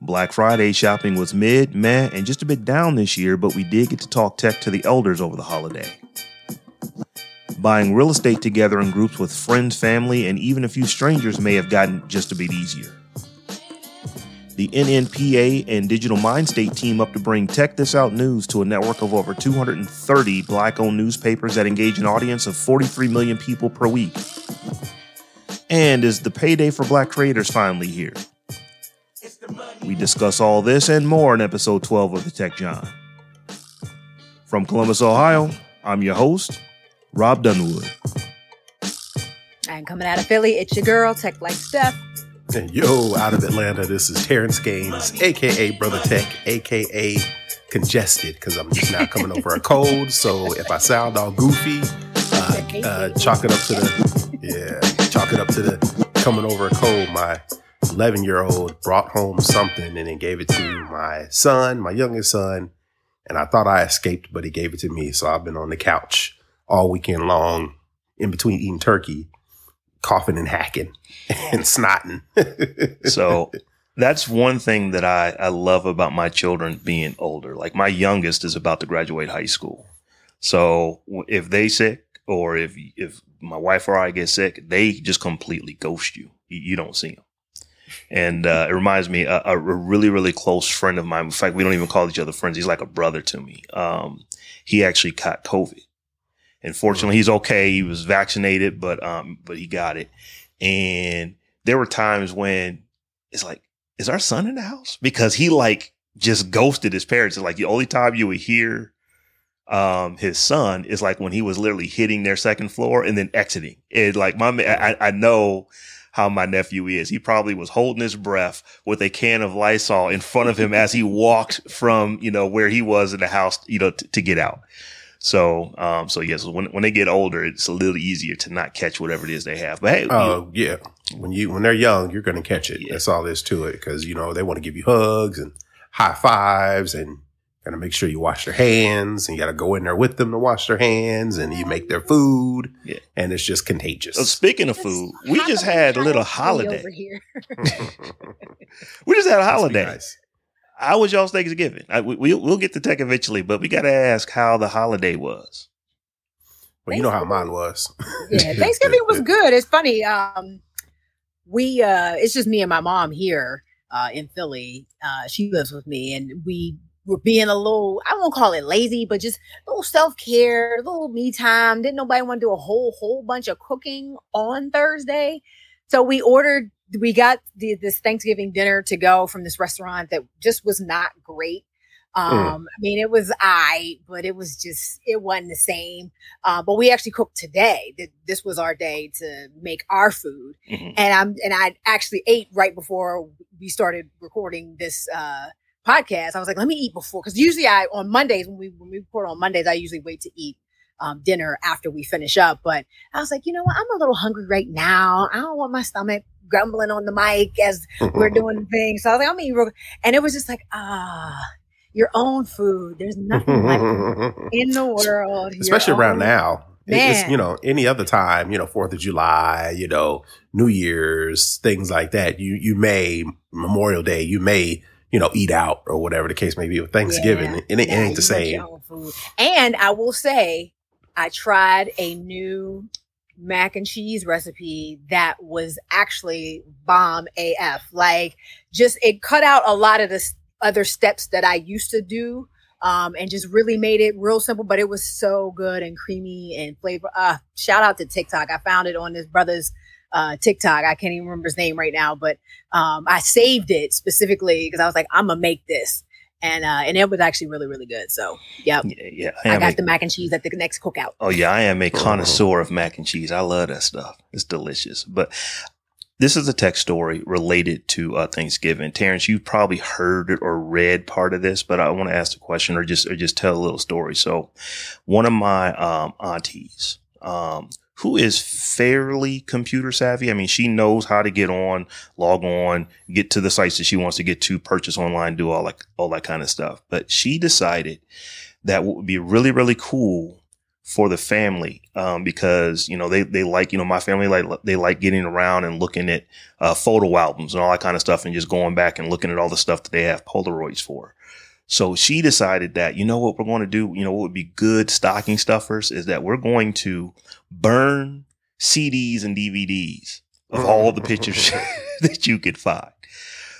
Black Friday shopping was mid, meh, and just a bit down this year, but we did get to talk tech to the elders over the holiday. Buying real estate together in groups with friends, family, and even a few strangers may have gotten just a bit easier. The NNPA and Digital Mindstate team up to bring Tech This Out News to a network of over 230 black owned newspapers that engage an audience of 43 million people per week. And is the payday for black creators finally here? We discuss all this and more in episode 12 of the Tech Jawn. From Columbus, Ohio, I'm your host, Rob Dunwood. And coming out of Philly, it's your girl, Tech Like Steph. And yo, out of Atlanta, this is Terrence Gaines, aka Brother Tech, aka congested, because I'm just now coming over a cold. So if I sound all goofy, uh, uh, chalk it up to the yeah, chalk it up to the coming over a cold. My 11 year old brought home something and then gave it to my son, my youngest son. And I thought I escaped, but he gave it to me. So I've been on the couch all weekend long in between eating turkey, coughing and hacking and snotting. so that's one thing that I, I love about my children being older. Like my youngest is about to graduate high school. So if they sick or if, if my wife or I get sick, they just completely ghost you. You, you don't see them. And uh, it reminds me a, a, really, really close friend of mine. In fact, we don't even call each other friends. He's like a brother to me. Um, he actually caught COVID. And fortunately, he's okay. He was vaccinated, but um, but he got it. And there were times when it's like, is our son in the house? Because he like just ghosted his parents. It's like the only time you would hear um, his son is like when he was literally hitting their second floor and then exiting. It like my I, I know how my nephew is. He probably was holding his breath with a can of Lysol in front of him as he walked from, you know, where he was in the house, you know, t- to get out. So, um, so yes, when, when they get older, it's a little easier to not catch whatever it is they have. But hey, oh you, yeah, when you, when they're young, you're going to catch it. Yeah. That's all there's to it. Cause you know, they want to give you hugs and high fives and Got to make sure you wash their hands and you got to go in there with them to wash their hands and you make their food. Yeah. And it's just contagious. So speaking of food, we just had a little holiday. Over here. we just had a holiday. Nice. How was y'all's Thanksgiving? I, we, we'll get to tech eventually, but we got to ask how the holiday was. Well, you know how mine was. yeah, Thanksgiving was good. It's funny. Um, we uh, it's just me and my mom here uh, in Philly. Uh, she lives with me, and we were being a little, I won't call it lazy, but just a little self care, a little me time. Didn't nobody want to do a whole, whole bunch of cooking on Thursday. So we ordered, we got the, this Thanksgiving dinner to go from this restaurant that just was not great. Hmm. Um, mm. I mean, it was I, but it was just, it wasn't the same. Uh, but we actually cooked today. This was our day to make our food. Mm-hmm. And I'm, and I actually ate right before we started recording this, uh, podcast, I was like, let me eat before. Cause usually I, on Mondays, when we, when we record on Mondays, I usually wait to eat um, dinner after we finish up. But I was like, you know what? I'm a little hungry right now. I don't want my stomach grumbling on the mic as we're doing things. So I was like, I'm eating real. And it was just like, ah, your own food. There's nothing like in the world. Especially around now. Man. It's, you know, any other time, you know, Fourth of July, you know, New Year's, things like that. You, you may, Memorial Day, you may, you know, eat out or whatever the case may be with Thanksgiving. Yeah. And it, yeah, ain't the same. And I will say, I tried a new mac and cheese recipe that was actually bomb AF. Like, just it cut out a lot of the other steps that I used to do um, and just really made it real simple, but it was so good and creamy and flavor. Uh, shout out to TikTok. I found it on this brother's uh, TikTok. I can't even remember his name right now, but um, I saved it specifically because I was like, I'm gonna make this, and uh, and it was actually really really good. So yep, Yeah, yeah. I, am got a- the mac and cheese at the next cookout. Oh yeah, I am a connoisseur of mac and cheese. I love that stuff. It's delicious. But this is a tech story related to uh, Thanksgiving. Terrence, you've probably heard it or read part of this, but I want to ask the question or just or just tell a little story. So, one of my um, aunties, um, who is fairly computer savvy. I mean, she knows how to get on, log on, get to the sites that she wants to get to, purchase online, do all like all that kind of stuff. But she decided that would be really really cool for the family um, because you know they they like you know my family like they like getting around and looking at uh, photo albums and all that kind of stuff and just going back and looking at all the stuff that they have Polaroids for. So she decided that you know what we're going to do. You know what would be good stocking stuffers is that we're going to burn CDs and DVDs of all the pictures that you could find.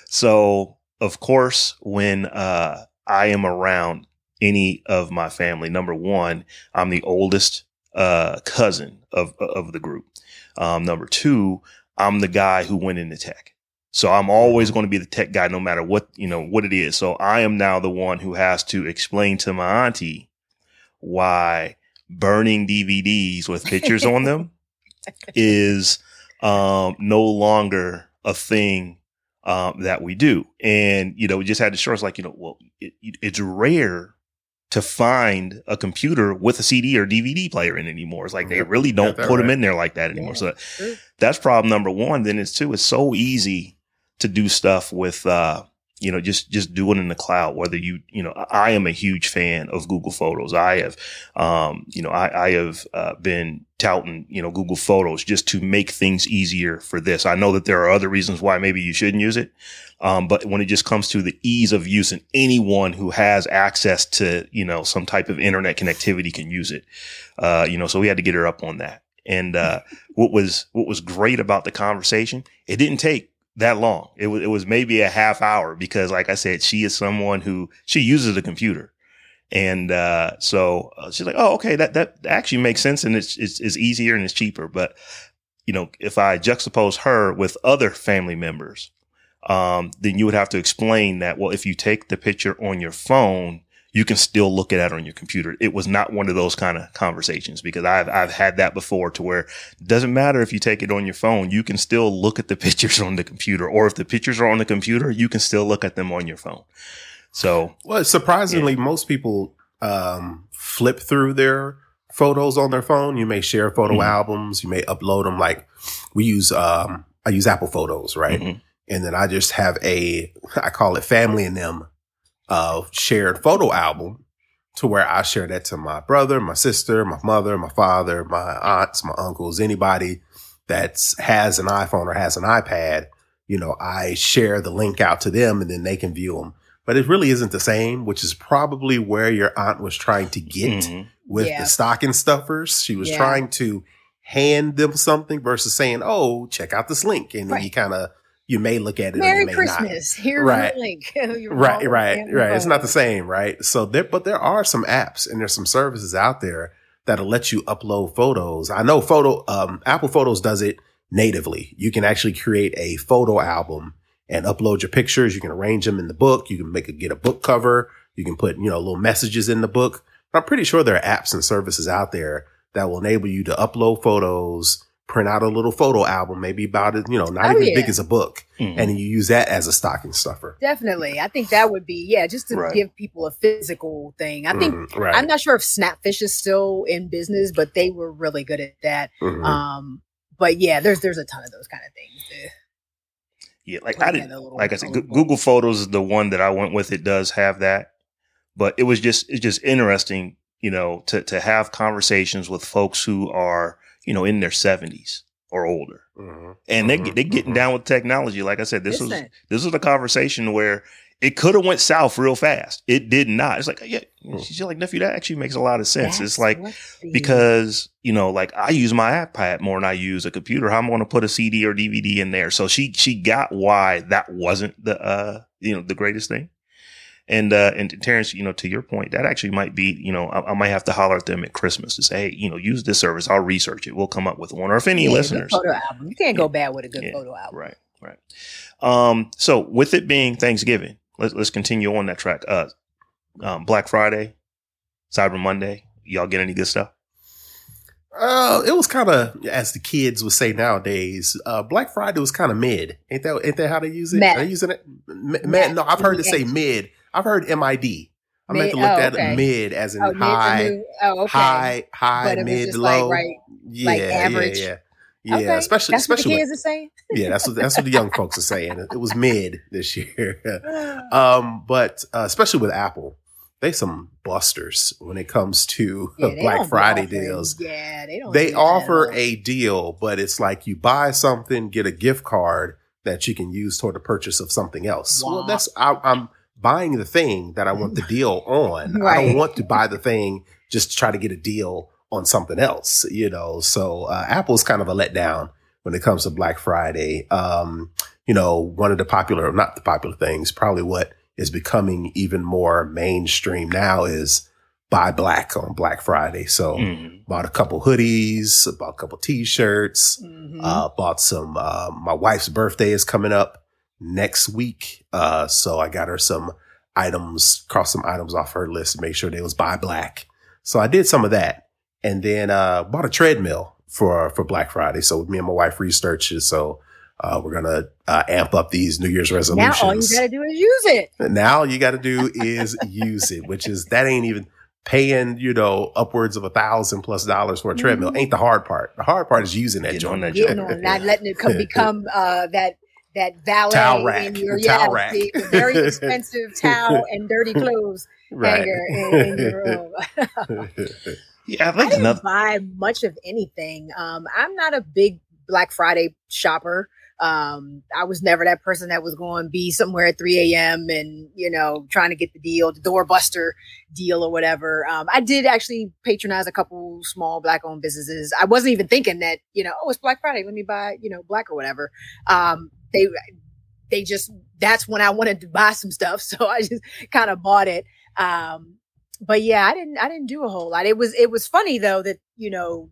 So of course, when uh, I am around any of my family, number one, I'm the oldest uh, cousin of of the group. Um, number two, I'm the guy who went into tech. So I'm always going to be the tech guy, no matter what you know what it is. So I am now the one who has to explain to my auntie why burning DVDs with pictures on them is um, no longer a thing um, that we do. And, you know, we just had to show us like, you know, well, it, it's rare to find a computer with a CD or DVD player in it anymore. It's like they really don't Got that put them in there like that anymore. Yeah. So that's problem number one. Then it's two, it's so easy to do stuff with, uh, you know, just, just do it in the cloud, whether you, you know, I am a huge fan of Google Photos. I have, um, you know, I, I have, uh, been touting, you know, Google Photos just to make things easier for this. I know that there are other reasons why maybe you shouldn't use it. Um, but when it just comes to the ease of use and anyone who has access to, you know, some type of internet connectivity can use it. Uh, you know, so we had to get her up on that. And, uh, what was, what was great about the conversation, it didn't take that long. It was, it was maybe a half hour because like I said, she is someone who she uses a computer. And, uh, so uh, she's like, Oh, okay. That, that actually makes sense. And it's, it's, it's easier and it's cheaper. But, you know, if I juxtapose her with other family members, um, then you would have to explain that, well, if you take the picture on your phone, you can still look at it on your computer. It was not one of those kind of conversations because I've, I've had that before to where it doesn't matter if you take it on your phone, you can still look at the pictures on the computer or if the pictures are on the computer, you can still look at them on your phone. So Well, surprisingly, most people um, flip through their photos on their phone. You may share photo Mhm. albums. You may upload them. Like we use, um, I use Apple Photos, right? mhm. And then I just have a, I call it family and them, uh, shared photo album to where I share that to my brother, my sister, my mother, my father, my aunts, my uncles, anybody that's has an iPhone or has an iPad. You know, I share the link out to them and then they can view them. But it really isn't the same, which is probably where your aunt was trying to get Mhm. with Yeah. the stocking stuffers. She was Yeah. trying to hand them something versus saying, "Oh, check out this link," and then Right. you kind of you may look at it. or Merry may not. Christmas. Here's Right. link. Right, right, right. It's not the same, right? So there, but there are some apps and there's some services out there that'll let you upload photos. I know photo, um, Apple Photos does it natively. You can actually create a photo album and upload your pictures. You can arrange them in the book. You can make it, get a book cover. You can put, you know, little messages in the book. I'm pretty sure there are apps and services out there that will enable you to upload photos, print out a little photo album, maybe about it, you know, not Oh, even yeah. big as a book. Mhm. And you use that as a stocking stuffer. Definitely. I think that would be, yeah, just to Right. give people a physical thing. I think, Mhm, right. I'm not sure if Snapfish is still in business, but they were really good at that. Mhm. Um, but yeah, there's there's a ton of those kind of things. Yeah, like I didn't, a little- like I said, a Goo- Google Photos is the one that I went with. It does have that, but it was just it's just interesting, you know, to to have conversations with folks who are you know in their seventies or older, Mhm. and they Mhm. they getting Mhm. down with technology. Like I said, this was Listen. this was a conversation where it could have went south real fast. It did not. It's like yeah, Mm. she's like nephew. That actually makes a lot of sense. That's it's like what because you know like i use my ipad more than i use a computer how am i going to put a cd or dvd in there so she she got why that wasn't the uh you know the greatest thing And uh, and Terrence, you know, to your point, that actually might be, you know, I, I, might have to holler at them at Christmas to say, hey, you know, use this service. I'll research it. We'll come up with one. Or if any yeah, listeners, photo album. You can't go bad with a good yeah, photo album. Right, right. Um, so with it being Thanksgiving, let's let's continue on that track. Uh, um, Black Friday, Cyber Monday. Y'all get any good stuff? Uh, it was kind of, as the kids would say nowadays, uh, Black Friday was kind of mid. Ain't that, ain't that how they use it? Mad. Are they using it? M- No, I've heard it say mid. I've heard MID. I meant to look oh, at okay. mid as in oh, high, oh, okay. high, high, mid, low. Like, right, yeah, like average. yeah, yeah. Yeah, okay. especially that's especially what the kids are saying. yeah, that's what that's what the young folks are saying. It, it was mid this year, um, but uh, especially with Apple, they some busters when it comes to yeah, Black Friday deals. Yeah, they don't. They offer a deal, but it's like you buy something, get a gift card that you can use toward the purchase of something else. Wow. Well, that's I, am buying the thing that I want the deal on. right. I don't want to buy the thing just to try to get a deal on something else. You know, so uh, Apple's kind of a letdown when it comes to Black Friday. Um, you know, one of the popular, not the popular things, probably what is becoming even more mainstream now is buy black on Black Friday. So mm. bought a couple hoodies, bought a couple t-shirts, mm-hmm. uh, bought some, uh, my wife's birthday is coming up next week. Uh, so I got her some items, cross some items off her list to make sure they was buy black. So I did some of that and then, uh, bought a treadmill for, for Black Friday. So me and my wife researched it. So uh, we're gonna uh, amp up these New Year's resolutions. Now all you gotta do is use it. Now you gotta do is use it, which is that ain't even paying you know upwards of a thousand plus dollars for a treadmill. Mm-hmm. Ain't the hard part. The hard part is using that joint. That joint. Not letting it come, become uh, that that valet towel rack. in your towel yeah, rack. The, the very expensive towel and dirty clothes right. hanger in, in your room. yeah, I think I didn't another- buy much of anything. Um, I'm not a big Black Friday shopper. Um, I was never that person that was going to be somewhere at 3 a.m. and, you know, trying to get the deal, the doorbuster deal or whatever. Um, I did actually patronize a couple small black owned businesses. I wasn't even thinking that, you know, oh, it's Black Friday. Let me buy, you know, black or whatever. Um, they, they just, that's when I wanted to buy some stuff. So I just kind of bought it. Um, but yeah, I didn't, I didn't do a whole lot. It was, it was funny though that, you know,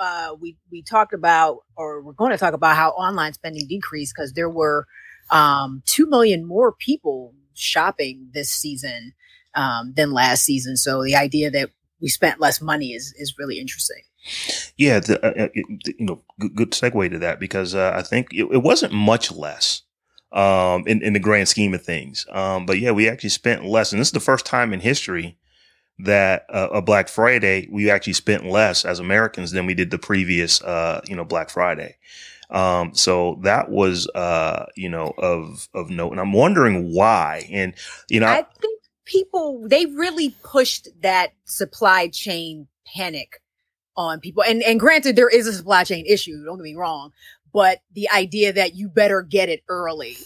uh, we we talked about, or we're going to talk about how online spending decreased because there were um, two million more people shopping this season um, than last season. So the idea that we spent less money is is really interesting. Yeah, the, uh, uh you know, good, good, segue to that because uh, I think it, it, wasn't much less um, in, in the grand scheme of things. Um, but yeah, we actually spent less, and this is the first time in history that uh, a Black Friday, we actually spent less as Americans than we did the previous, uh, you know, Black Friday. Um, so that was, uh, you know, of, of note. And I'm wondering why. And, you know, I think people, they really pushed that supply chain panic on people. And, and granted, there is a supply chain issue. Don't get me wrong, but the idea that you better get it early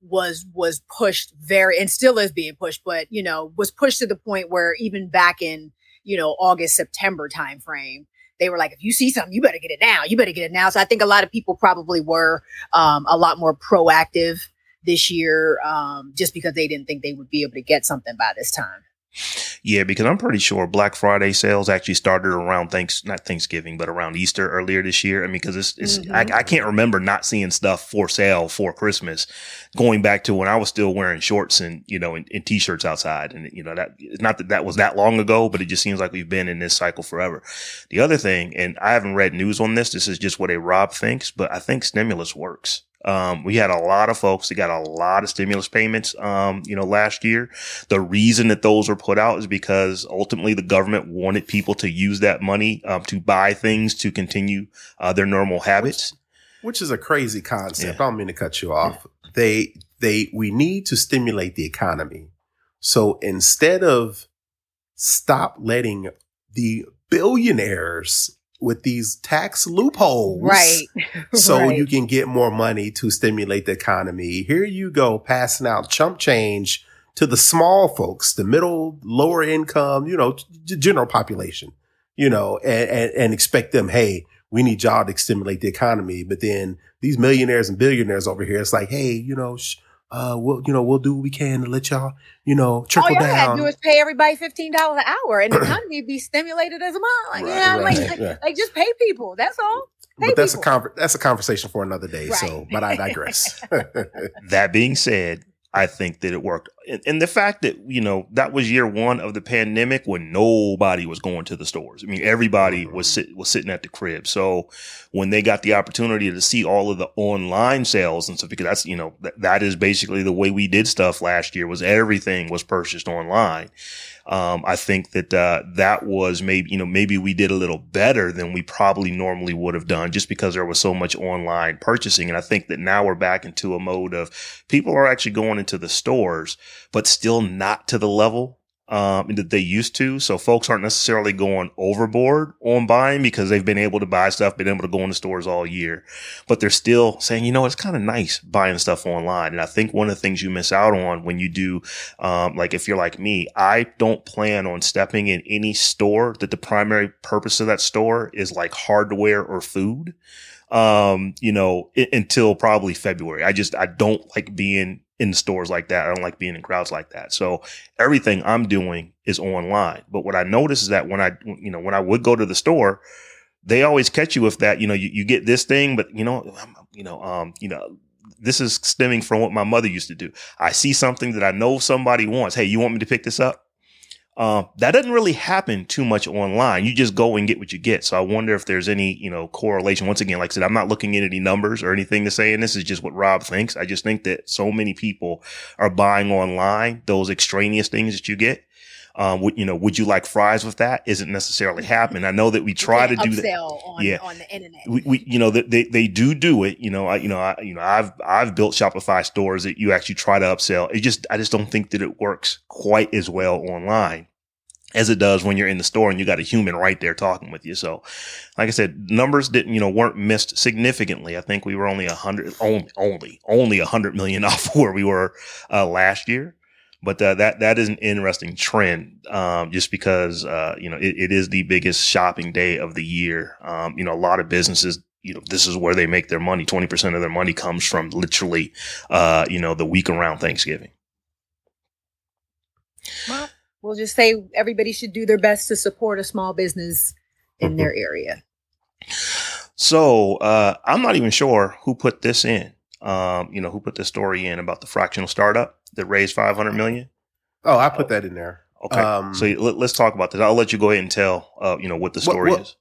was was pushed very and still is being pushed but you know was pushed to the point where even back in you know august september timeframe they were like if you see something you better get it now you better get it now so i think a lot of people probably were um, a lot more proactive this year um, just because they didn't think they would be able to get something by this time yeah, because I'm pretty sure Black Friday sales actually started around thanks not Thanksgiving, but around Easter earlier this year. I mean, because it's, it's mm-hmm. I, I, can't remember not seeing stuff for sale for Christmas, going back to when I was still wearing shorts and you know and, and t-shirts outside, and you know that it's not that that was that long ago, but it just seems like we've been in this cycle forever. The other thing, and I haven't read news on this. This is just what a Rob thinks, but I think stimulus works. Um, we had a lot of folks that got a lot of stimulus payments, um, you know, last year. The reason that those were put out is because ultimately the government wanted people to use that money, um, to buy things to continue, uh, their normal habits. Which, which is a crazy concept. Yeah. I don't mean to cut you off. Yeah. They, they, we need to stimulate the economy. So instead of stop letting the billionaires with these tax loopholes. Right. so right. you can get more money to stimulate the economy. Here you go, passing out chump change to the small folks, the middle, lower income, you know, general population, you know, and, and, and expect them, hey, we need y'all to stimulate the economy. But then these millionaires and billionaires over here, it's like, hey, you know, sh- uh, we'll, you know, we'll do what we can to let y'all, you know, trickle All y'all down. gotta do is pay everybody fifteen dollars an hour, and the economy be stimulated as a mom. Like, Right, yeah, right, like, right. like just pay people. That's all. Pay but that's a conver- that's a conversation for another day. So, but I digress. That being said, I think that it worked. And, and the fact that, you know, that was year one of the pandemic when nobody was going to the stores. I mean, everybody mm-hmm. was sit, was sitting at the crib. So when they got the opportunity to see all of the online sales and stuff, because that's, you know, that, that is basically the way we did stuff last year was everything was purchased online. Um, I think that, uh, that was maybe, you know, maybe we did a little better than we probably normally would have done just because there was so much online purchasing. And I think that now we're back into a mode of people are actually going into the stores, but still not to the level um, that they used to. So folks aren't necessarily going overboard on buying because they've been able to buy stuff, been able to go in the stores all year, but they're still saying, you know, it's kind of nice buying stuff online. And I think one of the things you miss out on when you do, um, like if you're like me, I don't plan on stepping in any store that the primary purpose of that store is like hardware or food um, you know, i- until probably February. I just, I don't like being in stores like that. I don't like being in crowds like that. So everything I'm doing is online. But what I notice is that when I, you know, when I would go to the store, they always catch you with that, you know, you, you get this thing, but you know, you know, um, you know, this is stemming from what my mother used to do. I see something that I know somebody wants. Hey, you want me to pick this up? Um, that doesn't really happen too much online. You just go and get what you get. So I wonder if there's any, you know, correlation. Once again, like I said, I'm not looking at any numbers or anything to say, and this is just what Rob thinks. I just think that so many people are buying online those extraneous things that you get. Um, would, you know, would you like fries with that? Isn't necessarily happening. I know that we try to do that. on, Yeah. on the internet. We, we, you know, that they, they do do it. You know, I, you know, I, you know, I've, I've built Shopify stores that you actually try to upsell. It just, I just don't think that it works quite as well online as it does when you're in the store and you got a human right there talking with you. So, like I said, numbers didn't, you know, weren't missed significantly. I think we were only a hundred, only, only, only a hundred million off where we were uh, last year. But uh, that that is an interesting trend, um, just because uh, you know it, it is the biggest shopping day of the year. Um, you know, a lot of businesses, you know, this is where they make their money. Twenty percent of their money comes from literally, uh, you know, the week around Thanksgiving. Well, we'll just say everybody should do their best to support a small business in their area. So uh, I'm not even sure who put this in. Um, you know, who put this story in about the fractional startup that raised 500 million? oh, I put that in there. Okay, Um, so let, us talk about this. I'll let you go ahead and tell, uh, you know, what the story what- is.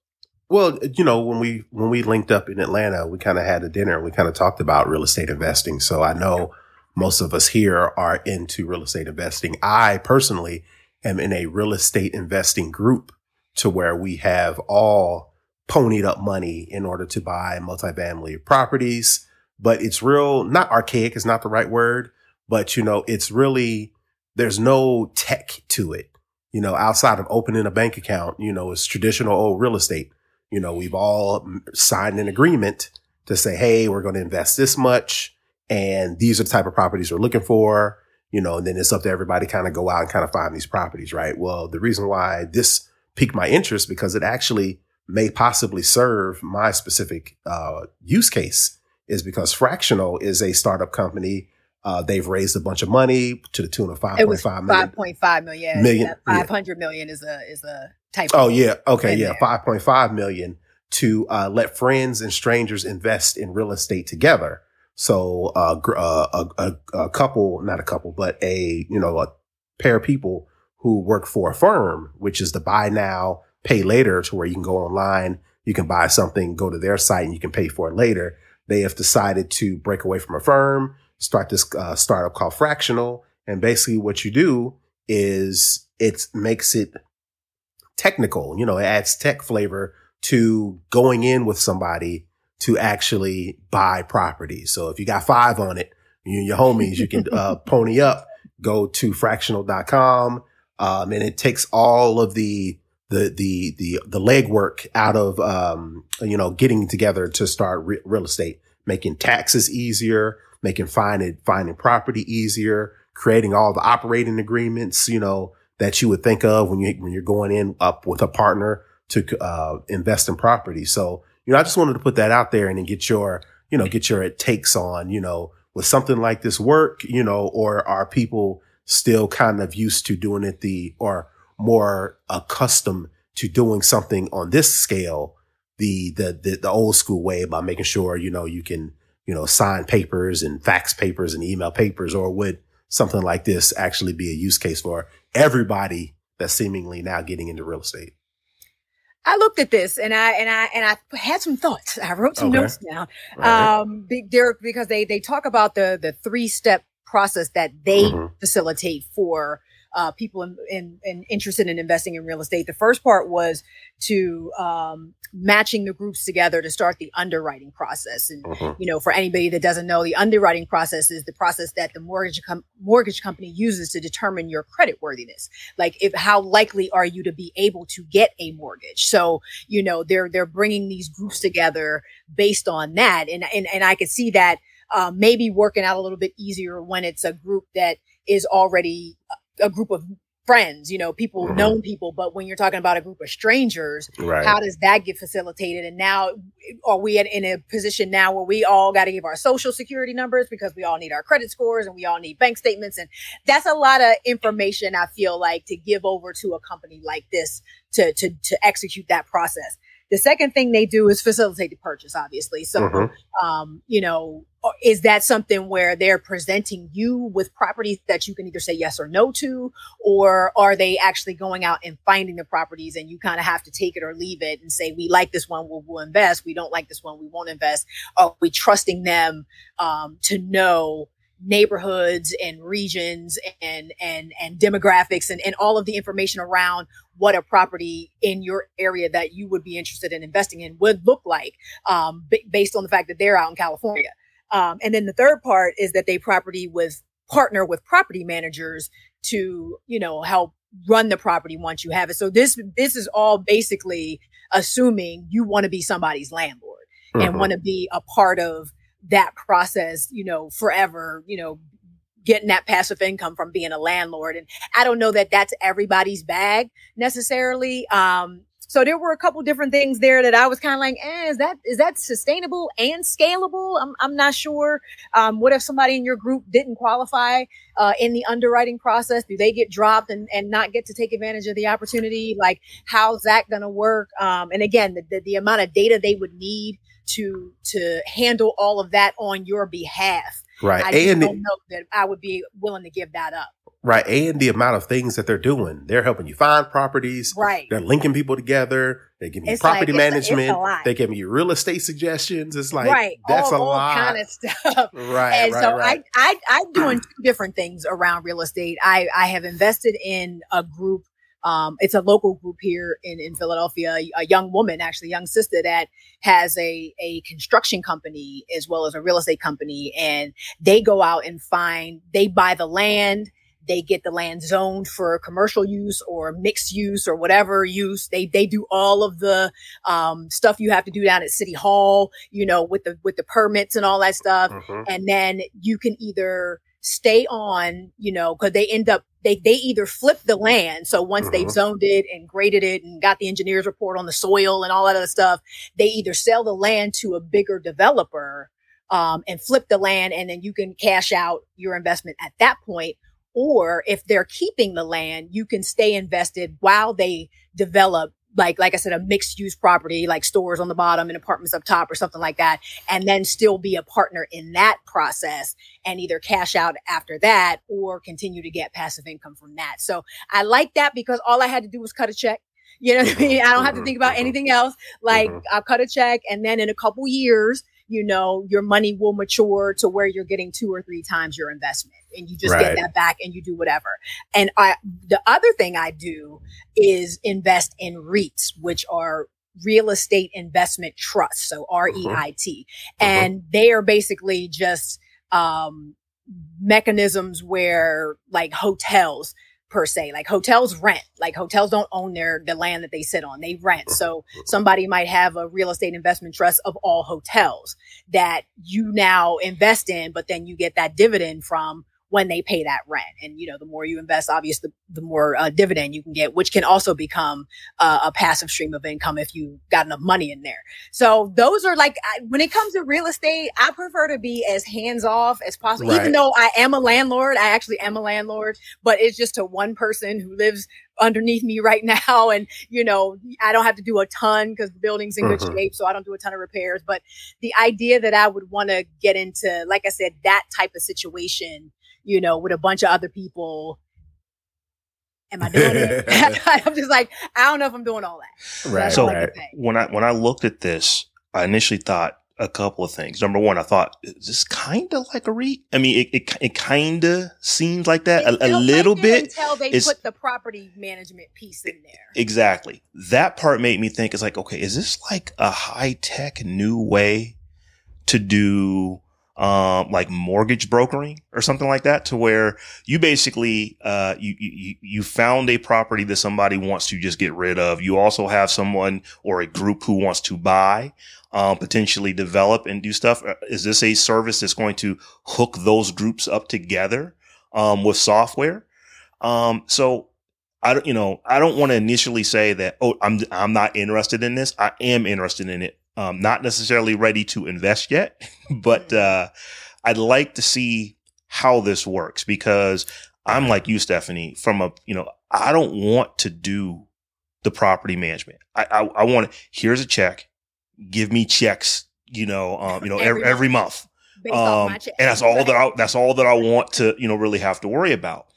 Well, you know, when we when we linked up in Atlanta, we kind of had a dinner. We kind of talked about real estate investing. So I know most of us here are into real estate investing. I personally am in a real estate investing group to where we have all ponied up money in order to buy multifamily properties. But it's real, not archaic is not the right word, but you know, it's really, there's no tech to it. You know, outside of opening a bank account, you know, it's traditional old real estate. You know, we've all signed an agreement to say, Hey, we're going to invest this much and these are the type of properties we're looking for, you know, and then it's up to everybody kind of go out and kind of find these properties, right? Well, the reason why this piqued my interest because it actually may possibly serve my specific uh, use case is because Fractional is a startup company. Uh, they've raised a bunch of money to the tune of five point five million. five point five million. Million, yeah. Five hundred million is a is a type. Oh yeah, okay, yeah, five point five million to uh, let friends and strangers invest in real estate together. So uh, uh, a, a, a couple, not a couple, but a you know a pair of people who work for Affirm, which is the buy now, pay later, to where you can go online, you can buy something, go to their site, and you can pay for it later. They have decided to break away from Affirm, start this uh, startup called Fractional, and basically what you do is it makes it technical. You know, it adds tech flavor to going in with somebody to actually buy property. So if you got five on it, you and your homies, you can uh, pony up, go to fractional.com. Um, and it takes all of the, the, the, the, the legwork out of, um, you know, getting together to start re- real estate, making taxes easier, making finding, finding property easier, creating all the operating agreements, you know, that you would think of when you when you're going in up with a partner to uh, invest in property. So you know, I just wanted to put that out there and then get your you know get your takes on you know with something like this work? You know, or are people still kind of used to doing it the or more accustomed to doing something on this scale the, the the the, old school way by making sure you know you can you know sign papers and fax papers and email papers or would something like this actually be a use case for everybody that's seemingly now getting into real estate I looked at this and I and I and I had some thoughts. I wrote some okay. notes down. Right. Um, Derek, because they they talk about the the three step process that they mm-hmm. facilitate for uh, people in, in, in, interested in investing in real estate. The first part was to um, matching the groups together to start the underwriting process. And mm-hmm. you know, for anybody that doesn't know, the underwriting process is the process that the mortgage com- mortgage company uses to determine your credit worthiness. Like, if how likely are you to be able to get a mortgage? So you know, they're they're bringing these groups together based on that, and and and I could see that. Uh, maybe working out a little bit easier when it's a group that is already a group of friends, you know, people, mm-hmm. known people. But when you're talking about a group of strangers, right. how does that get facilitated? And now, are we in a position now where we all got to give our social security numbers because we all need our credit scores and we all need bank statements? And that's a lot of information I feel like to give over to a company like this to, to, to execute that process. The second thing they do is facilitate the purchase, obviously. So, mm-hmm. um, you know, is that something where they're presenting you with properties that you can either say yes or no to, or are they actually going out and finding the properties and you kind of have to take it or leave it and say, we like this one, we'll, we'll invest. We don't like this one, we won't invest. Are we trusting them, um, to know neighborhoods and regions and and and demographics and, and all of the information around what a property in your area that you would be interested in investing in would look like um, b- based on the fact that they're out in California. Um, and then the third part is that they property with partner with property managers to you know help run the property once you have it. So this this is all basically assuming you want to be somebody's landlord mm-hmm. and want to be a part of that process, you know, forever, you know, getting that passive income from being a landlord. And I don't know that that's everybody's bag necessarily. Um, so there were a couple different things there that I was kind of like, eh, is that is that sustainable and scalable? I'm I'm not sure. Um, what if somebody in your group didn't qualify uh, in the underwriting process? Do they get dropped and, and not get to take advantage of the opportunity? Like, how's that going to work? Um, and again, the, the, the amount of data they would need to to handle all of that on your behalf. Right. I and don't know that I would be willing to give that up. Right. And the amount of things that they're doing. They're helping you find properties. Right. They're linking people together. They give you it's property like, management. It's they give you real estate suggestions. It's like right. that's all, a lot. kind of stuff. Right. And right, so right. I, I I'm doing two different things around real estate. I, I have invested in a group um, it's a local group here in, in Philadelphia, a young woman, actually, young sister that has a, a construction company as well as a real estate company. And they go out and find, they buy the land, they get the land zoned for commercial use or mixed use or whatever use. They they do all of the um, stuff you have to do down at City Hall, you know, with the with the permits and all that stuff. Mm-hmm. And then you can either stay on, you know, because they end up they they either flip the land. So once mm-hmm. they've zoned it and graded it and got the engineer's report on the soil and all that other stuff, they either sell the land to a bigger developer um, and flip the land, and then you can cash out your investment at that point. Or if they're keeping the land, you can stay invested while they develop like like I said, a mixed use property, like stores on the bottom and apartments up top or something like that, and then still be a partner in that process and either cash out after that or continue to get passive income from that. So I like that because all I had to do was cut a check. You know what I mean? I don't have to think about anything else. Like mm-hmm. I'll cut a check and then in a couple years, you know, your money will mature to where you're getting two or three times your investment and you just right. get that back and you do whatever. And I, the other thing I do is invest in REITs, which are real estate investment trusts. So R E I T. Uh-huh. And they are basically just, um, mechanisms where like hotels per se. Like hotels rent. Like hotels don't own their the land that they sit on. They rent. So somebody might have a real estate investment trust of all hotels that you now invest in, but then you get that dividend from when they pay that rent. And, you know, the more you invest, obviously, the, the more uh, dividend you can get, which can also become uh, a passive stream of income if you got enough money in there. So those are like, I, when it comes to real estate, I prefer to be as hands off as possible, right. even though I am a landlord. I actually am a landlord, but it's just to one person who lives underneath me right now. And, you know, I don't have to do a ton because the building's in good mm-hmm. shape. So I don't do a ton of repairs. But the idea that I would want to get into, like I said, that type of situation you know, with a bunch of other people. Am I doing it? I'm just like, I don't know if I'm doing all that. Right. So right. when I when I looked at this, I initially thought a couple of things. Number one, I thought, is this kind of like a REIT? I mean, it, it, it kind of seems like that a, a, little like bit. Until they it's, put the property management piece in there. Exactly. That part made me think, it's like, okay, is this like a high tech new way to do um, like mortgage brokering or something like that to where you basically, uh, you, you, you found a property that somebody wants to just get rid of. You also have someone or a group who wants to buy, um, potentially develop and do stuff. Uh, is this a service that's going to hook those groups up together, um, with software? Um, so I don't, you know, I don't want to initially say that, oh, I'm, I'm not interested in this. I am interested in it um, not necessarily ready to invest yet, but uh, I'd like to see how this works because I'm like you, Stephanie. From a you know, I don't want to do the property management. I I, I want to. Here's a check. Give me checks. You know, um, you know, every, every month. Um, and that's all that I, that's all that I want to you know really have to worry about.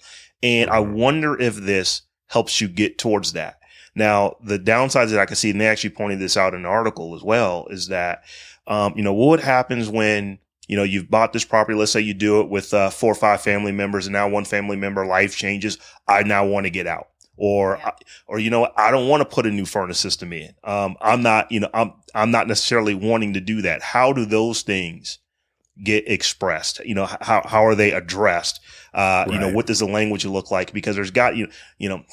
And I wonder if this helps you get towards that. Now, the downsides that I can see, and they actually pointed this out in an article as well, is that, um, you know, what happens when, you know, you've bought this property. Let's say you do it with uh, four or five family members and now one family member life changes. I now want to get out or, yeah. or, you know, I don't want to put a new furnace system in. Um, I'm not, you know, I'm, I'm not necessarily wanting to do that. How do those things get expressed? You know, how, how are they addressed? Uh, right. you know, what does the language look like? Because there's got, you know, you know,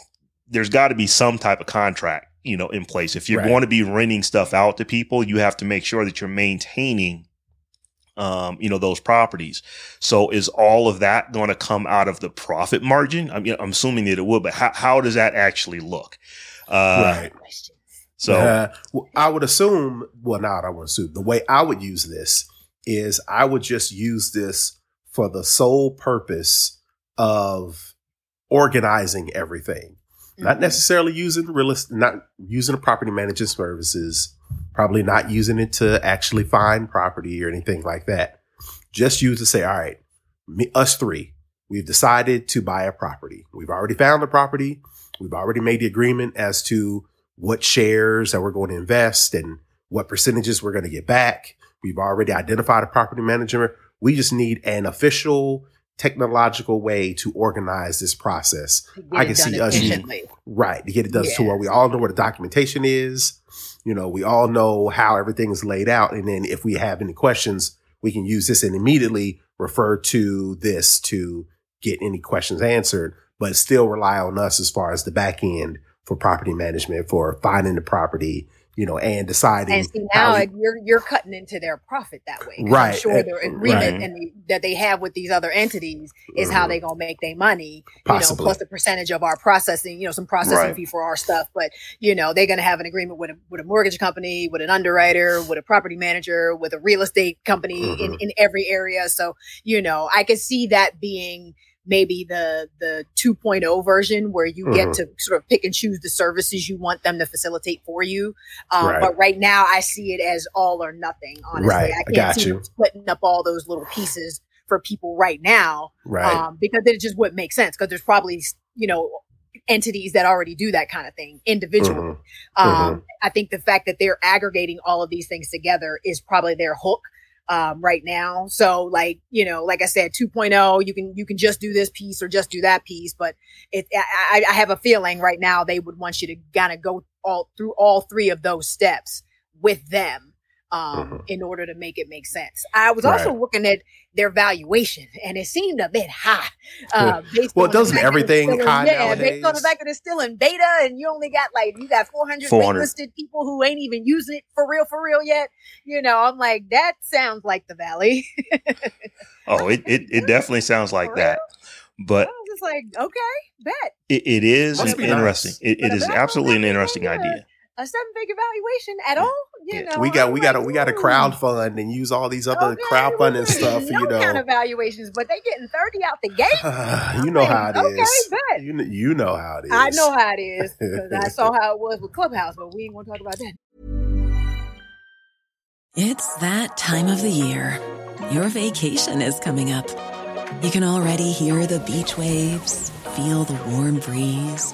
there's got to be some type of contract, you know, in place. If you're right. going to be renting stuff out to people, you have to make sure that you're maintaining, um, you know, those properties. So is all of that going to come out of the profit margin? I mean, I'm assuming that it would, but how, how does that actually look? Uh, right. So uh, well, I would assume, well, not I would assume the way I would use this is I would just use this for the sole purpose of organizing everything not necessarily using real estate, not using the property management services, probably not using it to actually find property or anything like that. Just use to say, all right, me, us three, we've decided to buy a property. We've already found the property. We've already made the agreement as to what shares that we're going to invest and what percentages we're going to get back. We've already identified a property manager. We just need an official technological way to organize this process. I can see us right to get it done yes. to where we all know where the documentation is. You know, we all know how everything is laid out, and then if we have any questions, we can use this and immediately refer to this to get any questions answered. But still rely on us as far as the back end for property management, for finding the property, you know, and deciding. And see now we, you're you're cutting into their profit that way. Right. I'm sure their agreement right. and the, that they have with these other entities is how they gonna make their money. Possibly. You know, plus the percentage of our processing. You know, some processing right. fee for our stuff. But you know, they're gonna have an agreement with a with a mortgage company, with an underwriter, with a property manager, with a real estate company mm-hmm. in in every area. So you know, I can see that being maybe the the 2.0 version where you mm-hmm. get to sort of pick and choose the services you want them to facilitate for you. Um, right. But right now, I see it as all or nothing. Honestly, right. I can't I see you. splitting up all those little pieces for people right now, right? Um, because it just wouldn't make sense. Because there's probably you know entities that already do that kind of thing individually. Mm-hmm. Um, mm-hmm. I think the fact that they're aggregating all of these things together is probably their hook um, right now. So like, you know, like I said, 2.0, you can, you can just do this piece or just do that piece. But it, I, I have a feeling right now they would want you to kind of go all through all three of those steps with them. Um, Mhm. in order to make it make sense. I was also looking at their valuation, and it seemed a bit high. Uh, based Well, on doesn't fact that it's everything in- high yeah, based on the nowadays? fact that it's still in beta, and you only got like you got 400, 400. waitlisted people who ain't even using it for real, for real yet. You know, I'm like that sounds like the Valley. Oh, it, it, it definitely sounds like For that. I But was just like, okay, bet it, it is Must an be nice. interesting. It, it is if I don't absolutely an interesting yeah. idea. A seven figure valuation at all. You Yeah. know, we got I'm we got to we got to ooh. crowdfund and use all these other Okay, crowdfunding well, stuff. No You kind know, of valuations, but they getting thirty out the gate. you know like, how it okay, is. bet. You know, you know how it is. I know how it is because I saw how it was with Clubhouse, but we ain't gonna talk about that. It's that time of the year. Your vacation is coming up. You can already hear the beach waves, feel the warm breeze,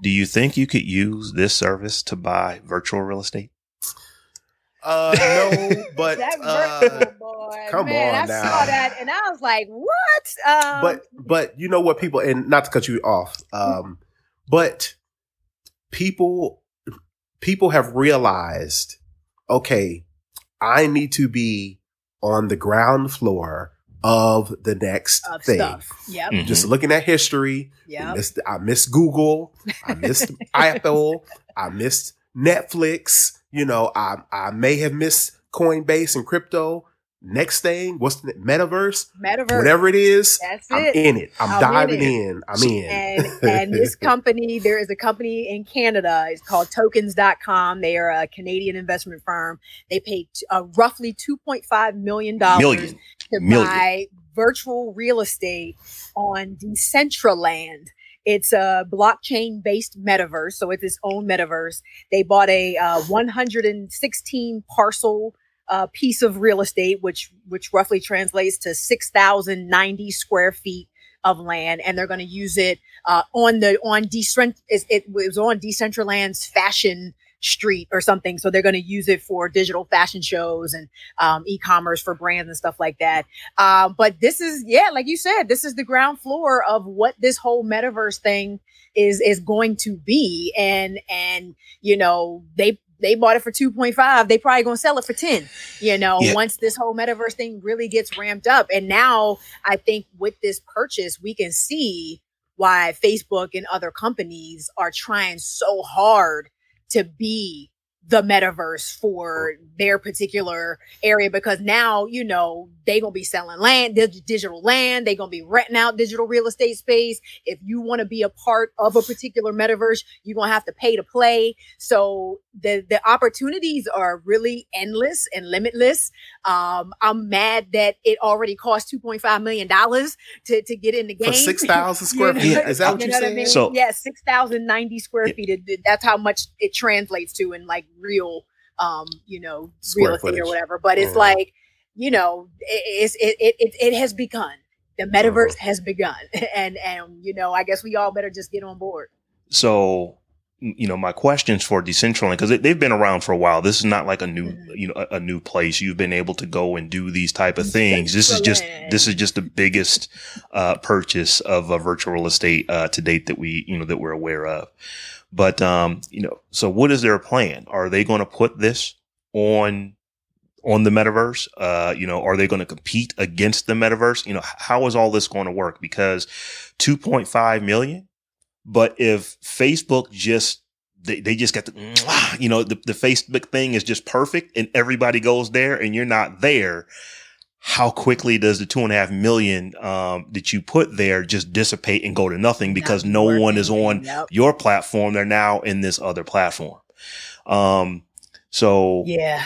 Do you think you could use this service to buy virtual real estate? Uh, no, but that uh, boy, come man, on I now. saw that and I was like, what? Um, but but you know what people and not to cut you off um but people people have realized okay i need to be on the ground floor of the next of thing stuff. Yep. Mhm. just looking at history I missed, I missed Google. I missed Apple. I missed Netflix. You know, I I may have missed Coinbase and crypto. Next thing, what's the metaverse? Metaverse. Whatever it is, That's I'm it. in it. I'm, I'm in diving it. in. I'm in. and and this company there is a company in canada it's called tokens.com they are a canadian investment firm they paid uh, roughly 2.5 million dollars to Million. buy virtual real estate on decentraland it's a blockchain based metaverse so it's its own metaverse they bought a uh, 116 parcel uh, piece of real estate which which roughly translates to 6090 square feet of land and they're going to use it uh, on the on decent it, it was on decentraland's fashion street or something. So they're going to use it for digital fashion shows and um, e-commerce for brands and stuff like that. Um, but this is yeah like you said this is the ground floor of what this whole metaverse thing is is going to be. And and you know they they bought it for 2.5 they probably gonna sell it for 10 you know Yeah. once this whole metaverse thing really gets ramped up and now i think with this purchase we can see why facebook and other companies are trying so hard to be the metaverse for their particular area because now you know they gonna be selling land dig- digital land they gonna be renting out digital real estate space if you want to be a part of a particular metaverse you're gonna have to pay to play so the the opportunities are really endless and limitless um i'm mad that it already cost 2.5 million dollars to to get in the game For 6,000 square You feet. know- Is that what you you know what I mean? So- yeah, six thousand ninety square feet. It, it- that's how much it translates to in like real, um, you know, Square real estate footage. or whatever. But it's Yeah. like, you know, it, it, it it it has begun. The metaverse Uh-huh. has begun, and and you know, I guess we all better just get on board. So, you know, my questions for Decentraland because they've been around for a while. This is not like a new, Mhm. you know, a, a new place. You've been able to go and do these type of things. This is just this is just the biggest uh, purchase of a virtual real estate uh, to date that we, you know, that we're aware of. But um, you know, so what is their plan? Are they going to put this on? on the metaverse uh you know are they going to compete against the metaverse you know how is all this going to work because 2.5 million but if Facebook just they, they just got the you know the, the Facebook thing is just perfect and everybody goes there and you're not there, how quickly does the two and a half million um, that you put there just dissipate and go to nothing because Not no working. one is on Yep. your platform. They're now in this other platform. Um, so Yeah.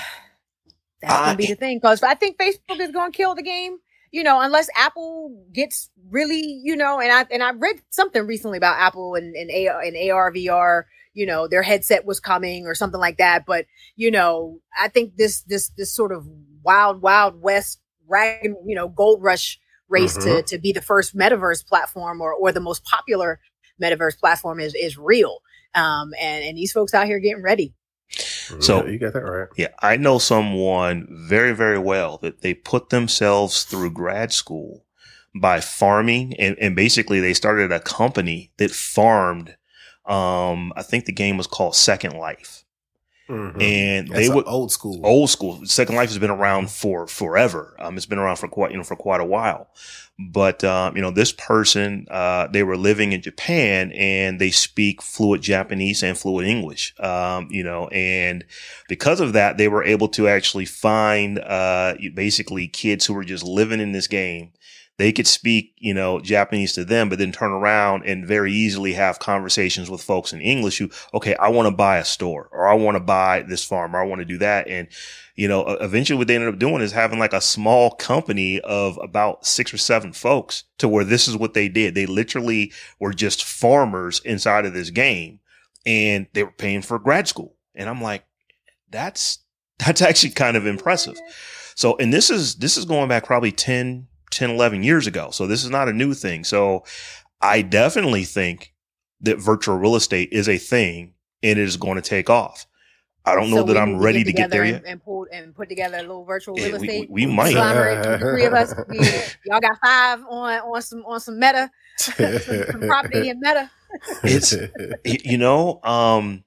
That's I- gonna be the thing. Cause I think Facebook is gonna kill the game. You know, unless Apple gets really, you know, and I and I read something recently about Apple and, and AR and AR VR, you know, their headset was coming or something like that. But, you know, I think this this this sort of wild, wild west rag, you know, gold rush race to Mhm. to be the first metaverse platform or or the most popular metaverse platform is is real. Um and, and these folks out here getting ready. So- Yeah, you got that right. Yeah, I know someone very, very well that they put themselves through grad school by farming and, and basically they started a company that farmed um I think the game was called Second Life. Mhm. And That's they a would old school. old school. Second Life has been around for forever. Um, it's been around for quite, you know, for quite a while. But, um, you know, this person, uh, they were living in Japan and they speak fluent Japanese and fluent English. Um, you know, and because of that, they were able to actually find, uh, basically kids who were just living in this game. They could speak, you know, Japanese to them, but then turn around and very easily have conversations with folks in English who, okay, I want to buy a store or I want to buy this farm or I want to do that. And, you know, eventually what they ended up doing is having like a small company of about six or seven folks to where this is what they did. They literally were just farmers inside of this game and they were paying for grad school. And I'm like, that's, that's actually kind of impressive. So, and this is, this is going back probably 10, 10, 11 years ago. So this is not a new thing. So I definitely think that virtual real estate is a thing and it is going to take off. I don't know that I'm ready to get there and, yet. And, pull, and put together a little virtual Yeah, real we- estate. we- we might. three of us. We, y'all got five on on some on some meta, some, some property in meta. It's- you know, um,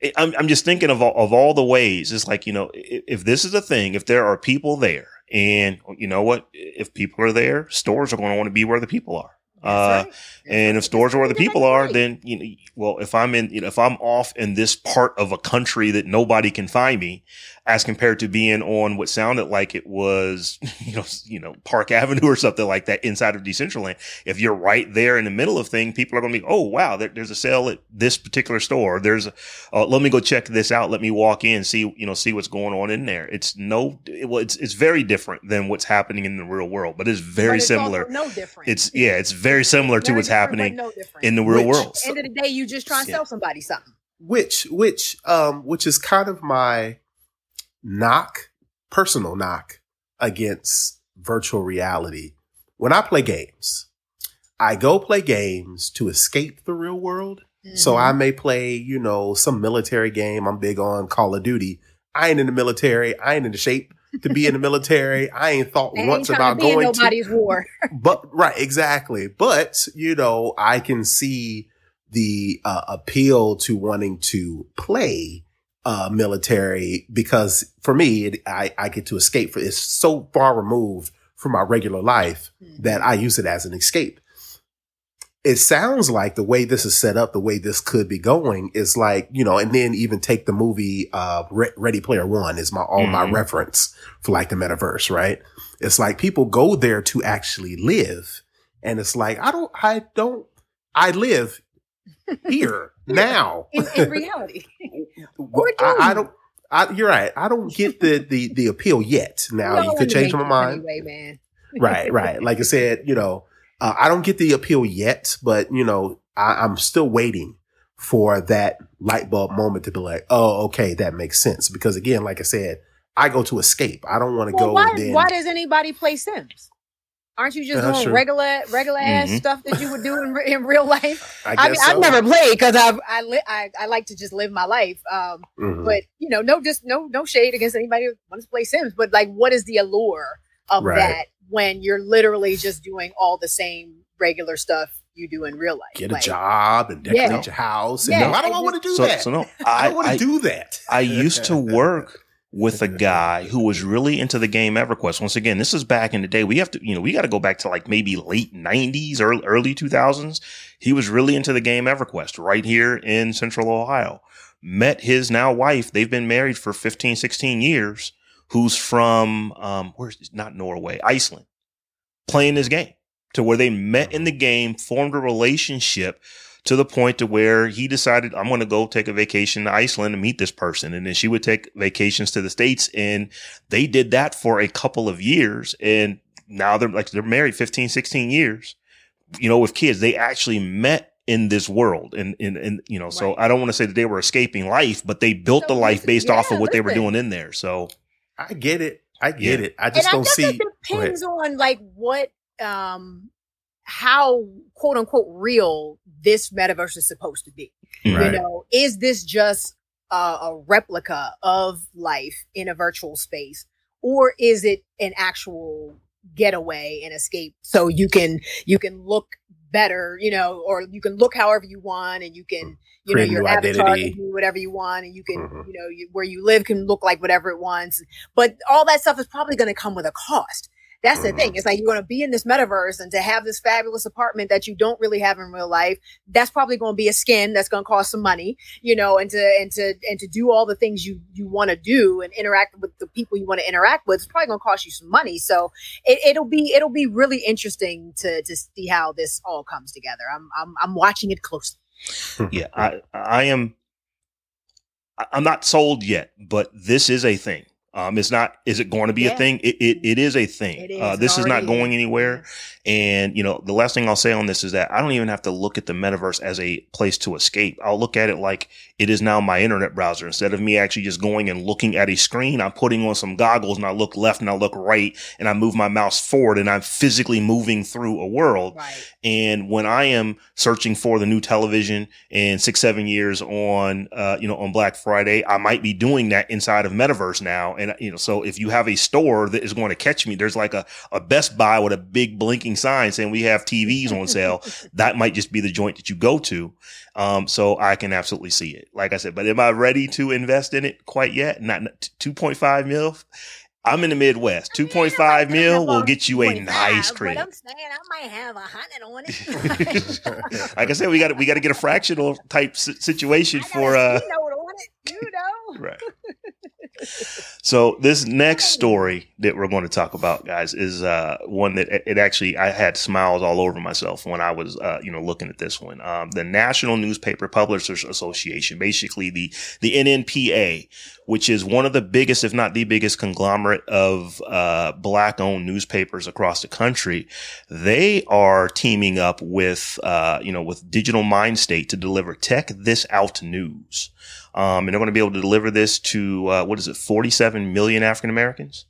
it- I'm, I'm just thinking of all, of all the ways. It's like, you know, if, if this is a thing, if there are people there and you know what, if people are there, stores are going to want to be where the people are. Uh, right. And if stores are where the people are, then you know, well, if I'm in, you know, if I'm off in this part of a country that nobody can find me, as compared to being on what sounded like it was, you know, you know, Park Avenue or something like that inside of Decentraland. If you're right there in the middle of thing, people are going to be, oh wow, there, there's a sale at this particular store. There's, a, uh, let me go check this out. Let me walk in, see, you know, see what's going on in there. It's no, it, well, it's it's very different than what's happening in the real world, but it's very But it's similar. No different. It's yeah, it's very similar to Very what's happening No in the real Which- world. End of the day, you just trying to Yeah. sell somebody something. which which um which is kind of my knock personal knock against virtual reality when i play games i go play games to escape the real world so Mm-hmm. i may play you know some military game i'm big on call of duty i ain't in the military i ain't in the shape to be in the military i ain't thought once about to going to nobody's war. but right, exactly. But you know, I can see the uh, appeal to wanting to play uh, military because for me, it, I I get to escape. For it's so far removed from my regular life that I use it as an escape. It sounds like the way this is set up, the way this could be going is like, you know, and then even take the movie, uh, Re- Ready Player One is my, all my Mhm. reference for like the metaverse, right? It's like people go there to actually live. And it's like, I don't, I don't, I live here now. in, in reality. I, I do don't, I, you're right. I don't get the, the, the appeal yet. Now We you could change my mind Anyway, right, right. Like I said, you know, uh, I don't get the appeal yet, but you know, I, I'm still waiting for that light bulb moment to be like, oh, okay, that makes sense. Because again, like I said, I go to escape. I don't want to Well, go. why, why does anybody play Sims? Aren't you just That's doing true. regular regular ass Mhm. stuff that you would do in, in real life? I, I, guess mean, I've never played because I've I, li- I I like to just live my life. Um, Mhm. but you know, no, just no no shade against anybody who wants to play Sims. But like, what is the allure of Right. that when you're literally just doing all the same regular stuff you do in real life? Get a Like, job and decorate Yeah. your house. And Yeah. no, I don't want to do so, that. so no, I I, don't want to do that. I used to work with a guy who was really into the game EverQuest. Once again, this is back in the day. We have to, you know, we got to go back to like maybe late nineties or early two thousands. He was really into the game EverQuest right here in central Ohio. Met his now wife. They've been married for 15, 16 years who's from um, where's not Norway, Iceland, playing this game to where they met in the game, formed a relationship to the point to where he decided I'm going to go take a vacation to Iceland and meet this person. And then she would take vacations to the States and they did that for a couple of years. And now they're like, they're married 15, 16 years, you know, with kids. They actually met in this world. And, and, and you know, so I don't want to say that they were escaping life, but they built so the life based yeah, off of what listen. they were doing in there. So I get it. I get yeah. it. I just and don't I see. It depends on like what, um, how quote unquote real this metaverse is supposed to be. Right. You know, is this just a, a replica of life in a virtual space, or is it an actual getaway and escape so you can you can look better, you know, or you can look however you want and you can, you Create know, your avatar identity. can do whatever you want and you can, mm-hmm. you know, you, where you live can look like whatever it wants. But all that stuff is probably going to come with a cost. That's the thing. It's like you're going to be in this metaverse and to have this fabulous apartment that you don't really have in real life. That's probably going to be a skin that's going to cost some money, you know, and to, and to, and to do all the things you, you want to do and interact with the people you want to interact with. It's probably going to cost you some money. So it, it'll be, it'll be really interesting to, to see how this all comes together. I'm, I'm, I'm watching it closely. Hmm. yeah. I, I am, I'm not sold yet, but this is a thing. Um, it's not, is it going to be yeah. a thing? It, it, it is a thing. Is. Uh, this is not going anywhere. And, you know, the last thing I'll say on this is that I don't even have to look at the metaverse as a place to escape. I'll look at it like it is now my internet browser. Instead of me actually just going and looking at a screen, I'm putting on some goggles and I look left and I look right and I move my mouse forward and I'm physically moving through a world. Right. And when I am searching for the new television in six, seven years on, uh, you know, on Black Friday, I might be doing that inside of metaverse now. And, you know, so if you have a store that is going to catch me, there's like a, a Best Buy with a big blinking sign saying we have TVs on sale. that might just be the joint that you go to. Um, so I can absolutely see it. Like I said, but am I ready to invest in it quite yet? Not 2.5 mil. I'm in the Midwest. 2.5 mil will get you a nice crib. I'm saying I might have a hundred on it. like I said, we got we got to get a fractional type situation for uh. You know. right. So this next story that we're going to talk about, guys, is uh, one that it actually I had smiles all over myself when I was uh, you know looking at this one. Um, the National Newspaper Publishers Association, basically the the NNPA, which is one of the biggest, if not the biggest, conglomerate of uh, black-owned newspapers across the country. They are teaming up with uh, you know with Digital Mind State to deliver Tech This Out news. Um, and they're going to be able to deliver this to, uh, what is it, 47 million African Americans.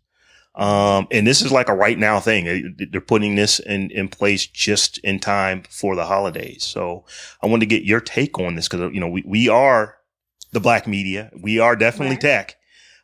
Um, and this is like a right now thing. They're putting this in, in place just in time for the holidays. So I wanted to get your take on this because, you know, we, we are the black media. We are definitely right. tech.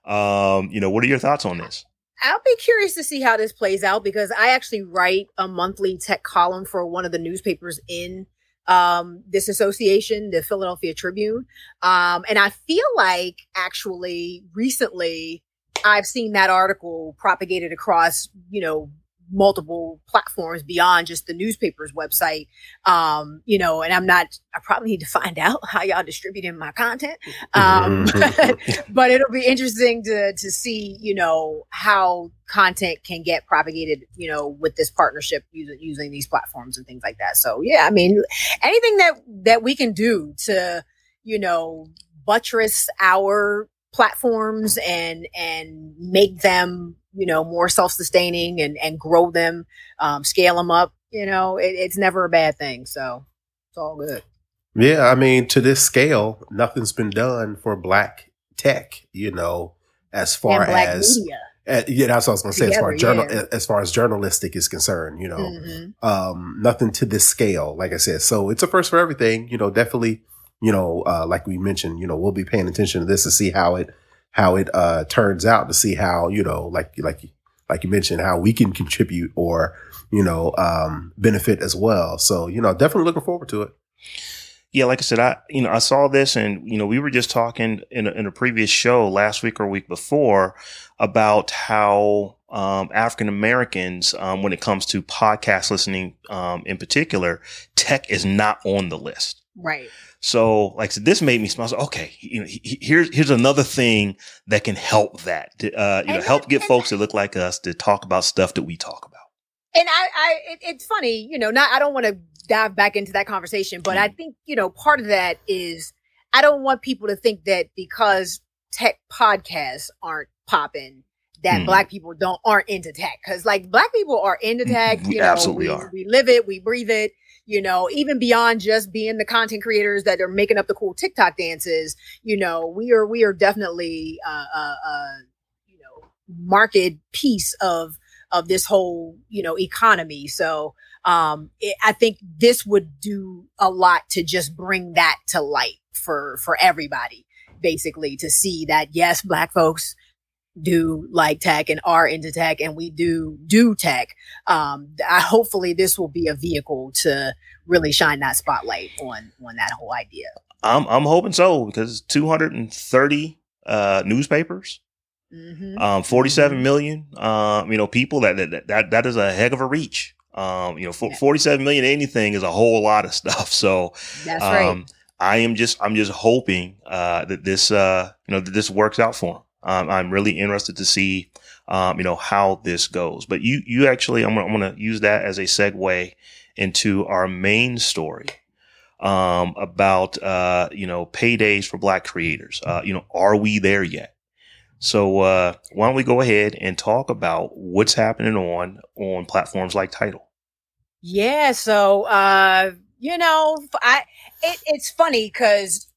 Um, you know, what are your thoughts on this? I'll be curious to see how this plays out because I actually write a monthly tech column for one of the newspapers in um, this association, the Philadelphia Tribune. Um, and I feel like actually recently I've seen that article propagated across, you know, multiple platforms beyond just the newspaper's website. Um, you know, and I'm not, I probably need to find out how y'all distributing my content. Um, but, but it'll be interesting to, to see, you know, how content can get propagated, you know, with this partnership using, using these platforms and things like that. So yeah, I mean, anything that, that we can do to, you know, buttress our platforms and, and make them you know, more self-sustaining and, and grow them, um, scale them up, you know, it, it's never a bad thing. So it's all good. Yeah. I mean, to this scale, nothing's been done for black tech, you know, as far as, uh, yeah, that's what I was going to say. Together, as far as journal, yeah. as far as journalistic is concerned, you know, mm-hmm. um, nothing to this scale, like I said. So it's a first for everything. You know, definitely, you know, uh, like we mentioned, you know, we'll be paying attention to this to see how it how it uh, turns out to see how you know like like like you mentioned how we can contribute or you know um, benefit as well. So you know definitely looking forward to it. Yeah, like I said, I you know I saw this, and you know we were just talking in a, in a previous show last week or week before about how um, African Americans, um, when it comes to podcast listening um, in particular, tech is not on the list. Right. So, like, so this made me smile. So, okay, you know, he, here's here's another thing that can help that, to, uh, you know, help get folks that look like us to talk about stuff that we talk about. And I, I, it, it's funny, you know, not I don't want to dive back into that conversation, but I think you know part of that is I don't want people to think that because tech podcasts aren't popping that mm. black people don't aren't into tech because like black people are into tech you know, absolutely we, are we live it we breathe it you know even beyond just being the content creators that are making up the cool tiktok dances you know we are we are definitely uh uh, uh you know market piece of of this whole you know economy. So um it, i think this would do a lot to just bring that to light for for everybody basically to see that yes black folks do like tech and are into tech and we do do tech um I, hopefully this will be a vehicle to really shine that spotlight on on that whole idea i'm i'm hoping so because 230 uh newspapers mm-hmm. um 47 mm-hmm. million um you know people that that that, that is a heck of a reach um you know for, yeah. 47 million anything is a whole lot of stuff so that's um, right I am just I'm just hoping uh, that this uh, you know that this works out for him. Um, I'm really interested to see, um, you know, how this goes. But you, you actually, I'm I'm gonna use that as a segue into our main story, um, about, uh, you know, paydays for black creators. Uh, you know, are we there yet? So, uh, why don't we go ahead and talk about what's happening on, on platforms like Title? Yeah. So, uh, you know, I, it, it's funny because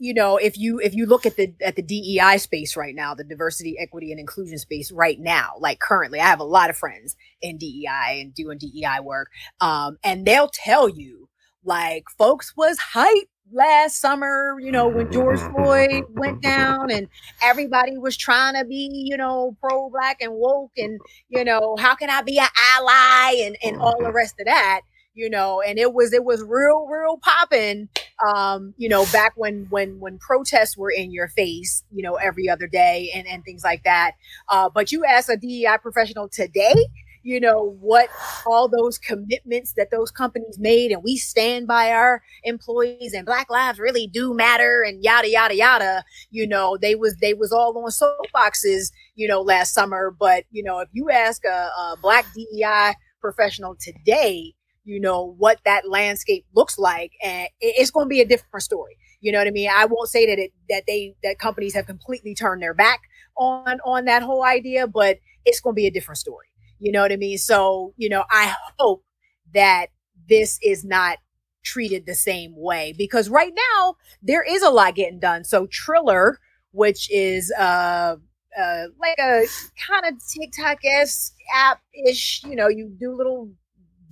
you know, if you if you look at the at the DEI space right now, the diversity, equity, and inclusion space right now, like currently, I have a lot of friends in DEI and doing DEI work, um, and they'll tell you like folks was hype last summer, you know, when George Floyd went down and everybody was trying to be, you know, pro black and woke and, you know, how can I be an ally and, and all the rest of that you know, and it was it was real, real popping. Um, you know, back when when when protests were in your face, you know, every other day and and things like that. Uh, but you ask a DEI professional today, you know what all those commitments that those companies made and we stand by our employees and black lives really do matter and yada yada yada you know they was they was all on soapboxes you know last summer but you know if you ask a, a black dei professional today you know, what that landscape looks like. And it's going to be a different story. You know what I mean? I won't say that it, that they, that companies have completely turned their back on, on that whole idea, but it's going to be a different story. You know what I mean? So, you know, I hope that this is not treated the same way because right now there is a lot getting done. So Triller, which is, uh, uh, like a kind of TikTok esque app ish. You know, you do little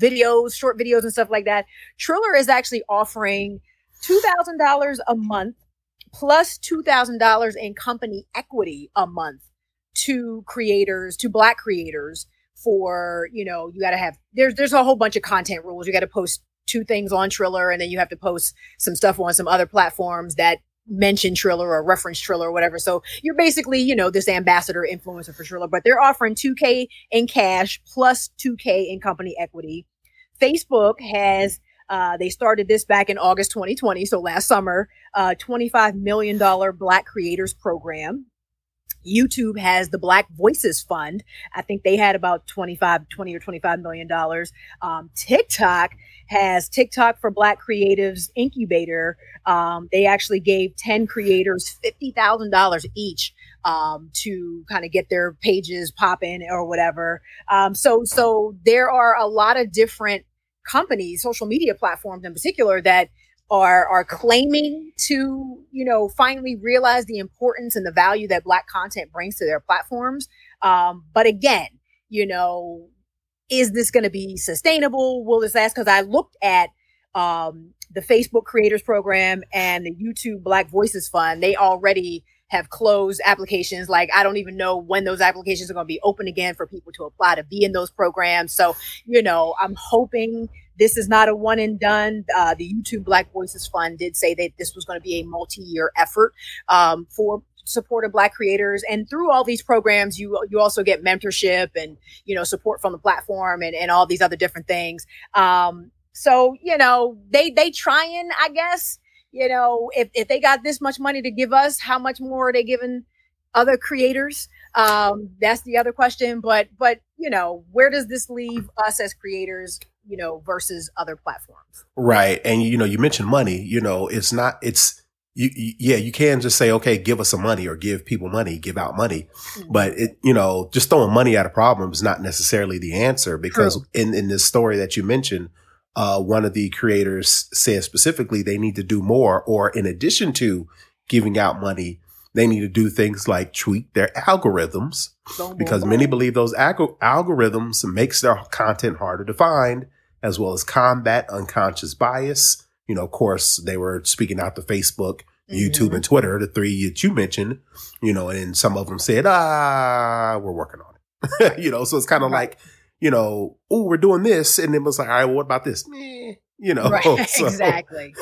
videos, short videos and stuff like that. Triller is actually offering $2,000 a month plus $2,000 in company equity a month to creators, to black creators for, you know, you got to have, there's, there's a whole bunch of content rules. You got to post two things on Triller and then you have to post some stuff on some other platforms that mention Triller or reference Triller or whatever. So you're basically, you know, this ambassador influencer for Triller, but they're offering 2K in cash plus 2K in company equity. Facebook has uh, they started this back in August 2020, so last summer, uh, $25 million Black Creators Program. YouTube has the Black Voices Fund. I think they had about 25, 20 or 25 million dollars. Um, TikTok has TikTok for Black Creatives Incubator. Um, they actually gave 10 creators $50,000 each um, to kind of get their pages popping or whatever. Um, so, so there are a lot of different companies, social media platforms in particular, that are are claiming to you know finally realize the importance and the value that black content brings to their platforms um, but again you know is this going to be sustainable will this last because i looked at um, the facebook creators program and the youtube black voices fund they already have closed applications. Like I don't even know when those applications are going to be open again for people to apply to be in those programs. So, you know, I'm hoping this is not a one and done. Uh, the YouTube Black Voices Fund did say that this was going to be a multi-year effort um, for support of black creators and through all these programs you you also get mentorship and you know support from the platform and, and all these other different things um, So, you know, they, they trying, I guess, you know, if, if they got this much money to give us, how much more are they giving other creators? Um, that's the other question. But, but, you know, where does this leave us as creators, you know, versus other platforms? Right. And, you know, you mentioned money, you know, it's not, it's, you, you, yeah, you can just say, okay, give us some money or give people money, give out money. Mm-hmm. But it, you know, just throwing money at a problem is not necessarily the answer because True. in, in this story that you mentioned, uh, one of the creators said specifically they need to do more or in addition to giving out money, they need to do things like tweak their algorithms because many believe those alg- algorithms makes their content harder to find as well as combat unconscious bias. You know, of course, they were speaking out to Facebook, YouTube, mm-hmm. and Twitter, the three that you mentioned, you know, and some of them said, ah, we're working on it. you know, so it's kind of right. like, you know, oh, we're doing this. And it was like, all right, well, what about this? Meh, you know, right. so. exactly.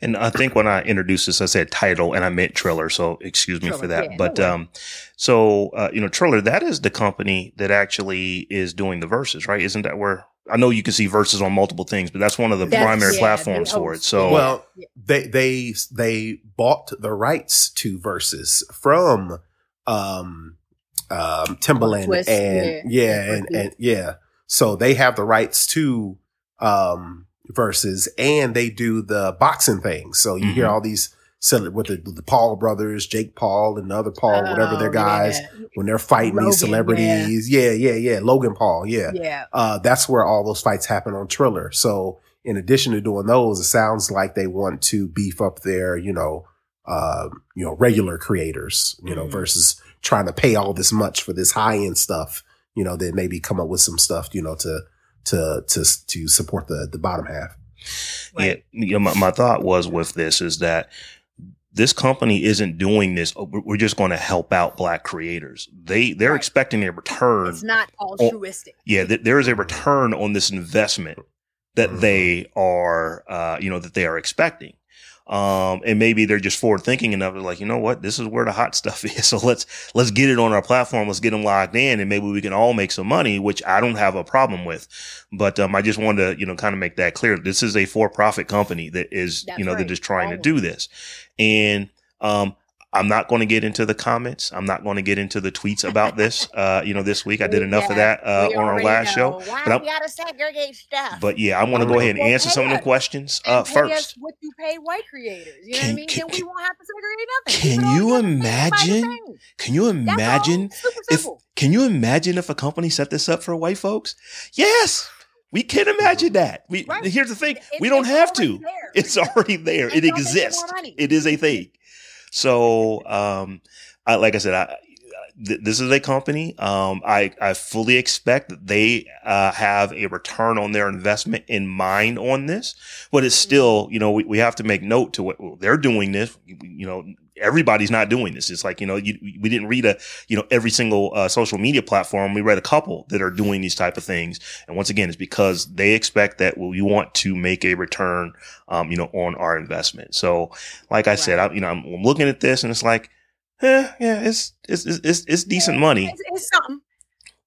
And I think when I introduced this, I said title and I meant Triller. So excuse me Triller, for that. Yeah, but, no um, so, uh, you know, Triller, that is the company that actually is doing the Verzuz, right? Isn't that where I know you can see Verzuz on multiple things, but that's one of the that's, primary yeah, platforms for it. So, well, they, they, they bought the rights to Verzuz from, um, um, Timbaland Swizz, and yeah, yeah and, and yeah. So they have the rights to um Verzuz and they do the boxing thing. So you mm-hmm. hear all these with the, the, Paul brothers, Jake Paul and the other Paul, oh, whatever their guys, yeah. when they're fighting Logan, these celebrities. Yeah. yeah, yeah, yeah. Logan Paul. Yeah. Yeah. Uh, that's where all those fights happen on Triller. So in addition to doing those, it sounds like they want to beef up their, you know, uh, you know, regular creators, you know, mm-hmm. versus trying to pay all this much for this high end stuff, you know, then maybe come up with some stuff, you know, to, to, to, to support the, the bottom half. Right. Yeah. You know, my, my thought was with this is that this company isn't doing this. Oh, we're just going to help out black creators. They, they're right. expecting a return. It's not altruistic. On, yeah. Th- there is a return on this investment that mm-hmm. they are, uh, you know, that they are expecting. Um, and maybe they're just forward thinking enough. They're like, you know what? This is where the hot stuff is. So let's, let's get it on our platform. Let's get them locked in and maybe we can all make some money, which I don't have a problem with. But, um, I just wanted to, you know, kind of make that clear. This is a for profit company that is, That's you know, right. that is trying to do this. And, um, I'm not going to get into the comments. I'm not going to get into the tweets about this. Uh, you know, this week I did enough yeah, of that uh, on our last know. show. Why but we gotta segregate stuff? But yeah, I want to go ahead and well, answer some us. of the questions uh, first. what you pay white creators? You know can, what I mean? Can, then we won't have to segregate nothing. Can you imagine? Can you imagine if? Can you imagine if a company set this up for white folks? Yes. We can imagine that. We right. here's the thing: it's, we don't have to. There. It's already there. it exists. It is a thing. So, um, I, like I said, I, th- this is a company. Um, I, I fully expect that they, uh, have a return on their investment in mind on this, but it's still, you know, we, we have to make note to what well, they're doing this, you know, everybody's not doing this. It's like, you know, you, we didn't read a, you know, every single uh, social media platform. We read a couple that are doing these type of things. And once again, it's because they expect that we want to make a return, um, you know, on our investment. So like I right. said, I, you know, I'm, I'm, looking at this and it's like, yeah, yeah, it's, it's, it's, it's decent money. It's, it's something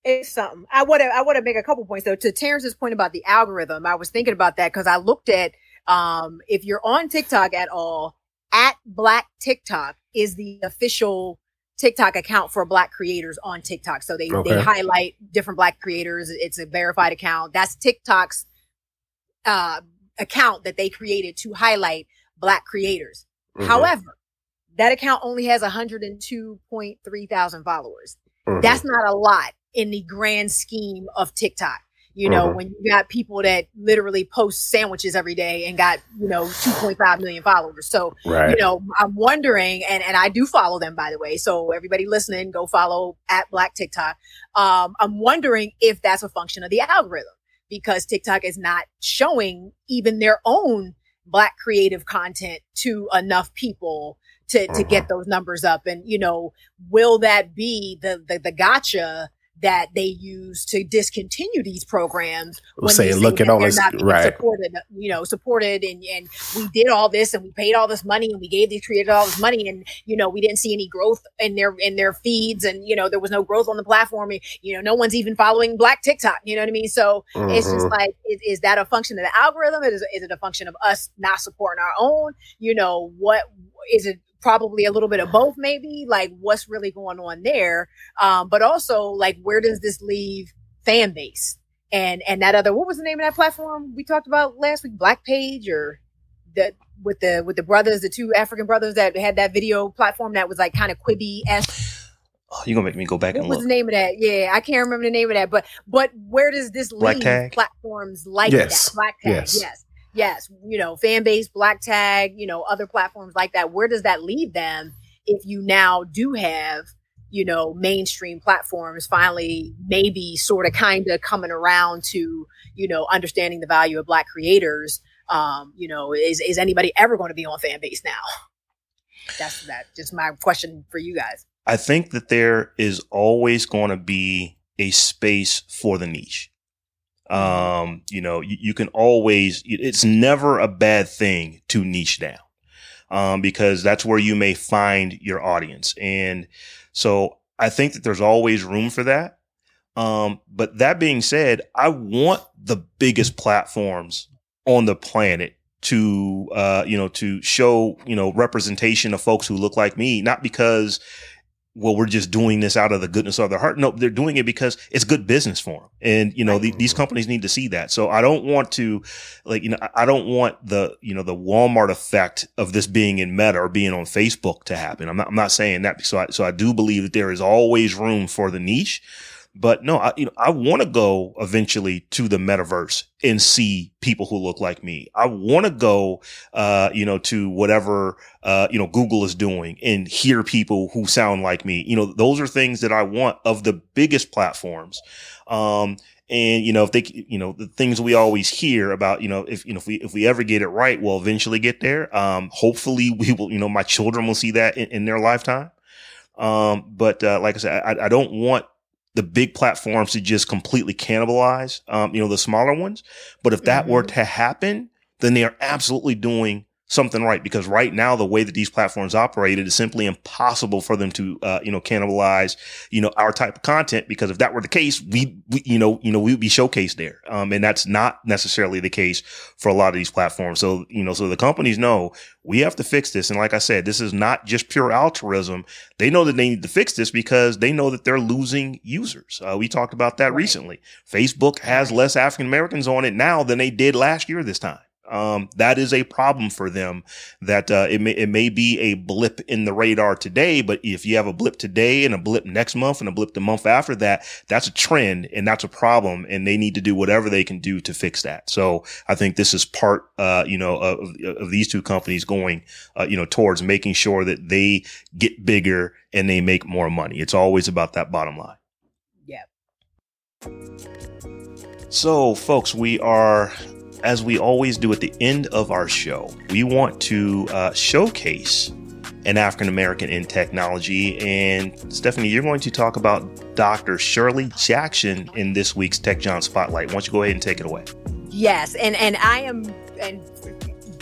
it's something. I want to I want to make a couple points though. To Terrence's point about the algorithm, I was thinking about that because I looked at um if you're on TikTok at all, at Black TikTok is the official TikTok account for Black creators on TikTok. So they okay. they highlight different Black creators. It's a verified account. That's TikTok's uh account that they created to highlight Black creators. Mm-hmm. However, that account only has 102.3 thousand followers. Mm-hmm. That's not a lot in the grand scheme of TikTok. You know, mm-hmm. when you got people that literally post sandwiches every day and got, you know, 2.5 million followers. So, right. you know, I'm wondering, and, and I do follow them, by the way. So everybody listening, go follow at Black TikTok. Um, I'm wondering if that's a function of the algorithm because TikTok is not showing even their own Black creative content to enough people to, to get mm-hmm. those numbers up. And, you know, will that be the, the, the gotcha that they use to discontinue these programs. When saying, look at all this, right? Supported, you know, supported, and and we did all this, and we paid all this money, and we gave these creators all this money, and you know, we didn't see any growth in their in their feeds, and you know, there was no growth on the platform. You know, no one's even following Black TikTok. You know what I mean? So mm-hmm. it's just mm-hmm. like, is, is, that a function of the algorithm? Is is it a function of us not supporting our own? You know, what is it? Probably a little bit of both maybe like what's really going on there um, but also like where does this leave Fanbase and and that other what was the name of that platform we talked about last week black page or the with the with the brothers the two african brothers that had that video platform that was like kind of quibi s oh, you're gonna make me go back what and was look. the name of that yeah i can't remember the name of that but but where does this black leave tag? platforms like yes. that black tag yes. yes yes, you know, Fanbase, black tag, you know, other platforms like that. Where does that leave them if you now do have, you know, mainstream platforms finally maybe sort of kind of coming around to, you know, understanding the value of black creators? Um, you know, is is anybody ever going to be on Fanbase now? That's that just my question for you guys. I think that there is always going to be a space for the niche. Um, you know, you, you, can always, it's never a bad thing to niche down. Um, because that's where you may find your audience. And so I think that there's always room for that. Um, but that being said, I want the biggest platforms on the planet to, uh, you know, to show, you know, representation of folks who look like me, not because well, we're just doing this out of the goodness of their heart. No, they're doing it because it's good business for them. And, you know, the, these companies need to see that. So I don't want to like, you know, I don't want the, you know, the Walmart effect of this being in meta or being on Facebook to happen. I'm not, I'm not saying that. So I, so I do believe that there is always room for the niche. But no, I, you know, I want to go eventually to the metaverse and see people who look like me. I want to go, uh, you know, to whatever, uh, you know, Google is doing and hear people who sound like me. You know, those are things that I want of the biggest platforms. Um, and you know if they you know the things we always hear about you know if you know if we if we ever get it right we'll eventually get there um hopefully we will you know my children will see that in, in their lifetime um but uh, like i said I, I don't want the big platforms to just completely cannibalize, um, you know, the smaller ones. But if that mm-hmm. were to happen, then they are absolutely doing something right because right now the way that these platforms operate it is simply impossible for them to uh, you know cannibalize you know our type of content because if that were the case we, we you know you know we would be showcased there. Um, and that's not necessarily the case for a lot of these platforms. So you know so the companies know we have to fix this. And like i said this is not just pure altruism. They know that they need to fix this because they know that they're losing users. Uh, we talked about that right. recently. Facebook has less african americans on it now than they did last year this time um, that is a problem for them. That uh, it may it may be a blip in the radar today, but if you have a blip today and a blip next month and a blip the month after that, that's a trend and that's a problem, and they need to do whatever they can do to fix that. So I think this is part, uh, you know, of, of these two companies going, uh, you know, towards making sure that they get bigger and they make more money. It's always about that bottom line. Yeah. So, folks, we are as we always do at the end of our show, we want to uh, showcase an African American in technology. And Stephanie, you're going to talk about Dr. Shirley Jackson in this week's Tech Jawn Spotlight. Why don't you go ahead and take it away? Yes, and and I am and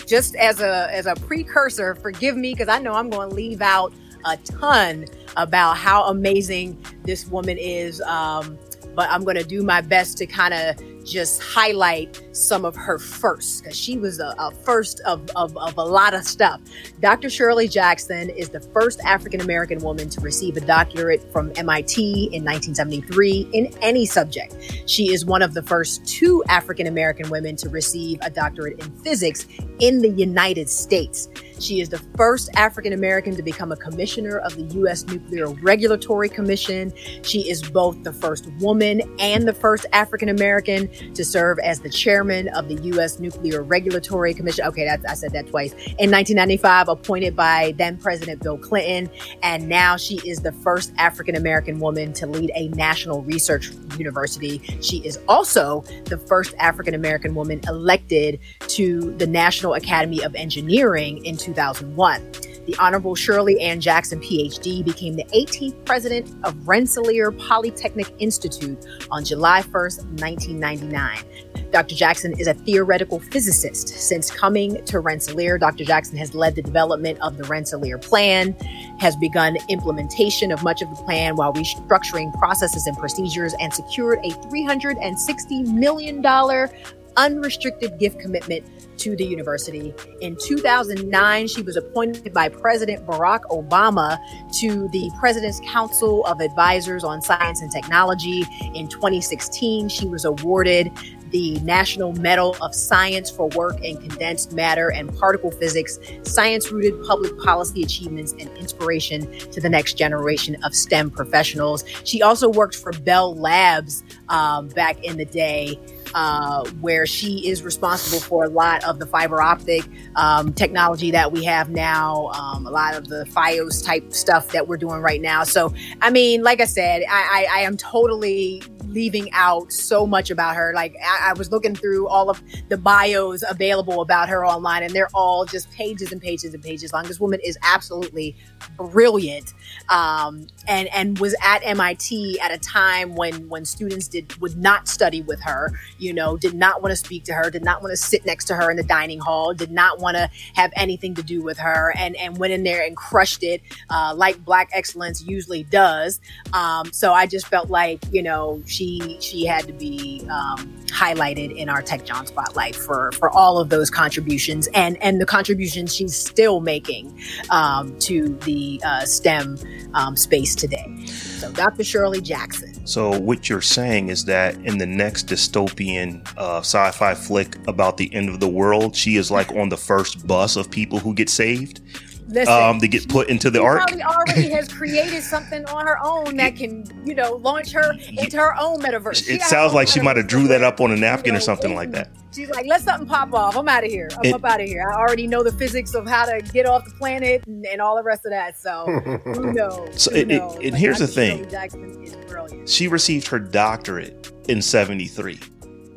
just as a as a precursor, forgive me because I know I'm going to leave out a ton about how amazing this woman is. Um, but I'm going to do my best to kind of just highlight some of her firsts because she was a, a first of, of, of, a lot of stuff. Dr. Shirley Jackson is the first African American woman to receive a doctorate from MIT in 1973 in any subject. She is one of the first two African American women to receive a doctorate in physics in the United States. She is the first African American to become a commissioner of the U.S. Nuclear Regulatory Commission. She is both the first woman and the first African American to serve as the chairman of the U.S. Nuclear Regulatory Commission. Okay, I said that twice. In 1995, appointed by then President Bill Clinton. And now she is the first African American woman to lead a national research university. She is also the first African American woman elected to the National Academy of Engineering in 2001. The Honorable Shirley Ann Jackson, PhD, became the 18th president of Rensselaer Polytechnic Institute on July 1st, 1999. Dr. Jackson is a theoretical physicist. Since coming to Rensselaer, Dr. Jackson has led the development of the Rensselaer Plan, has begun implementation of much of the plan while restructuring processes and procedures, and secured a $360 million unrestricted gift commitment to the university. In 2009, she was appointed by President Barack Obama to the President's Council of Advisors on Science and Technology. In 2016, she was awarded the National Medal of Science for work in condensed matter and particle physics, science rooted public policy achievements, and inspiration to the next generation of STEM professionals. She also worked for Bell Labs um, back in the day uh, where she is responsible for a lot of the fiber optic um, technology that we have now, um, a lot of the FiOS type stuff that we're doing right now. So, I mean, like I said, I, I, I am totally leaving out so much about her. Like I, I, was looking through all of the bios available about her online, and they're all just pages and pages and pages long. This woman is absolutely brilliant, um, and and was at MIT at a time when when students did would not study with her. You know, did not want to speak to her, did not want to sit next to her in the dining hall, did not want to have anything to do with her, and and went in there and crushed it uh, like Black excellence usually does. Um, so I just felt like you know she she she had to be um, highlighted in our Tech Jawn spotlight for for all of those contributions and and the contributions she's still making um, to the uh, STEM um, space today. So Dr. Shirley Jackson. So what you're saying is that in the next dystopian uh, sci-fi flick about the end of the world, she is like on the first bus of people who get saved. Listen, um, to get put into the ark. Probably already has created something on her own that can, you know, launch her into her own metaverse. It sounds like she might have drew that up on a napkin you know, or something like that. She's like, let something pop off. I'm out of here. I'm it, up out of here. I already know the physics of how to get off the planet and, and all the rest of that. So who knows? So who it, knows? and like, here's the thing: she received her doctorate in '73,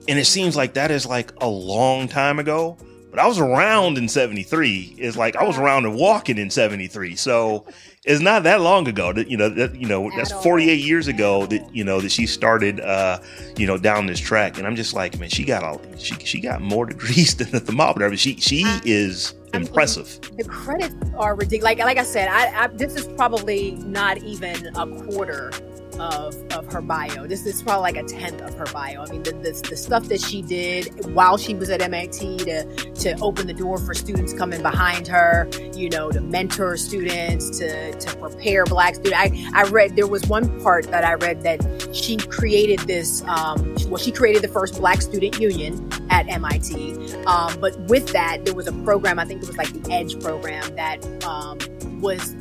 and it seems like that is like a long time ago but I was around in 73. It's like I was around and walking in 73. So it's not that long ago that, you know, that, you know, that's 48 years ago that, you know, that she started, uh, you know, down this track. And I'm just like, man, she got all, she, she got more degrees than the thermometer. But she, she is impressive. I mean, the credits are ridiculous. Like, like I said, I, I, this is probably not even a quarter of, of her bio. This is probably like a tenth of her bio. I mean, the, the, the, stuff that she did while she was at MIT to, to open the door for students coming behind her, you know, to mentor students, to, to prepare black students. I, I read, there was one part that I read that she created this, um, well, she created the first black student union at MIT. Um, but with that, there was a program, I think it was like the EDGE program that um, was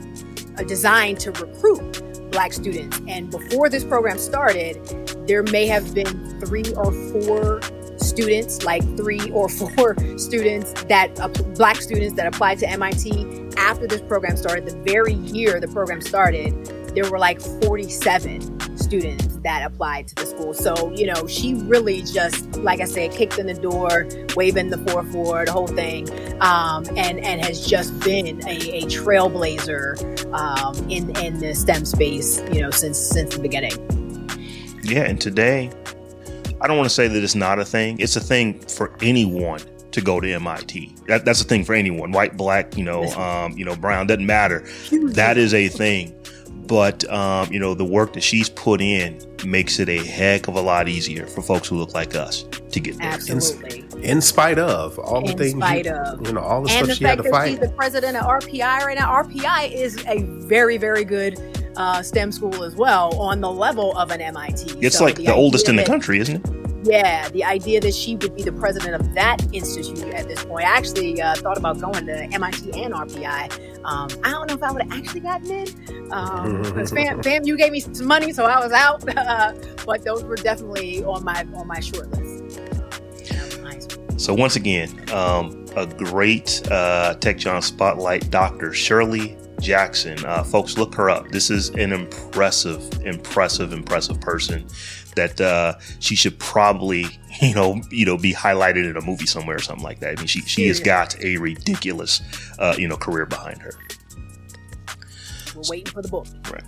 designed to recruit black students. And before this program started, there may have been three or four students, like three or four students that uh, black students that applied to MIT after this program started. The very year the program started, there were like 47 students that applied to the school. So, you know, she really just, like I said, kicked in the door, waving the 4 4, the whole thing, um, and, and has just been a, a trailblazer um, in, in the STEM space, you know, since, since the beginning. Yeah, and today, I don't want to say that it's not a thing. It's a thing for anyone to go to MIT. That, that's a thing for anyone, white, black, you know, um, you know, brown, doesn't matter. That is a thing but um, you know the work that she's put in makes it a heck of a lot easier for folks who look like us to get there. Absolutely. In, in spite of all the in things, spite you, of. you know, all the and stuff the she had to fight. She's the president of RPI right now. RPI is a very, very good uh, STEM school as well on the level of an MIT. It's so like the, the oldest in the country, isn't it? Yeah, the idea that she would be the president of that institute at this point. I actually uh, thought about going to MIT and RPI. Um, I don't know if I would have actually gotten in because um, fam, fam, you gave me some money, so I was out. Uh, but those were definitely on my on my short list. So once again, um, a great uh, Tech Jawn Spotlight, Dr. Shirley Jackson. Uh, folks, look her up. This is an impressive, impressive, impressive person that uh, she should probably, you know, you know, be highlighted in a movie somewhere or something like that. I mean, she she has got a ridiculous, uh, you know, career behind her. we're waiting for the book. Right.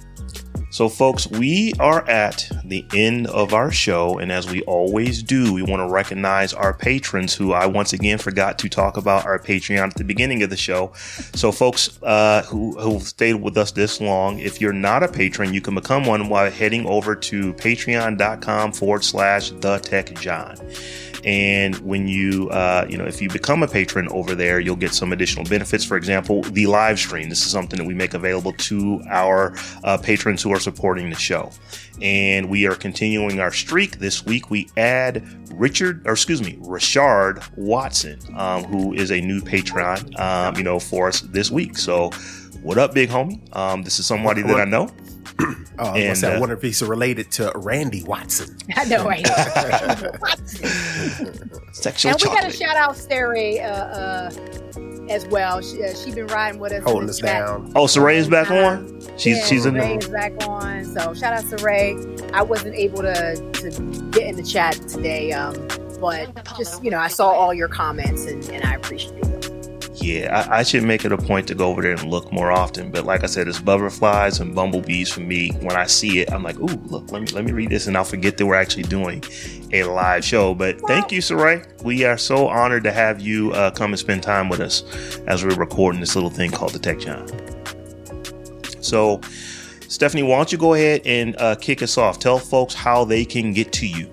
So, folks, we are at the end of our show. And as we always do, we want to recognize our patrons who I once again forgot to talk about our Patreon at the beginning of the show. So, folks uh, who, who stayed with us this long, if you're not a patron, you can become one by heading over to patreon.com forward slash the tech Jawn. And when you, uh, you know, if you become a patron over there, you'll get some additional benefits. For example, the live stream. This is something that we make available to our uh, patrons who are supporting the show. And we are continuing our streak. This week we add Richard, or excuse me, Richard Watson, um, who is a new patron, um, you know, for us this week. So, what up, big homie? Um, this is somebody that I know. Oh, I, and, say, uh, I wonder if he's related to Randy Watson. I know, right? Sexual and we chocolate. got to shout out Saray uh, uh, as well. She, uh, she been riding with us. Holding us down. Oh, Saray is back on? She's, yeah, she's in Saray is back on. So shout out Saray. I wasn't able to, to get in the chat today, um, but just, you know, I saw all your comments and, and I appreciate it yeah, I, I, should make it a point to go over there and look more often. But like I said, it's butterflies and bumblebees for me. When I see it, I'm like, ooh, look, let me let me read this, and I'll forget that we're actually doing a live show. But thank you, Saray. We are so honored to have you uh, come and spend time with us as we're recording this little thing called the Tech Jawn. So, Stephanie, why don't you go ahead and uh, kick us off? Tell folks how they can get to you.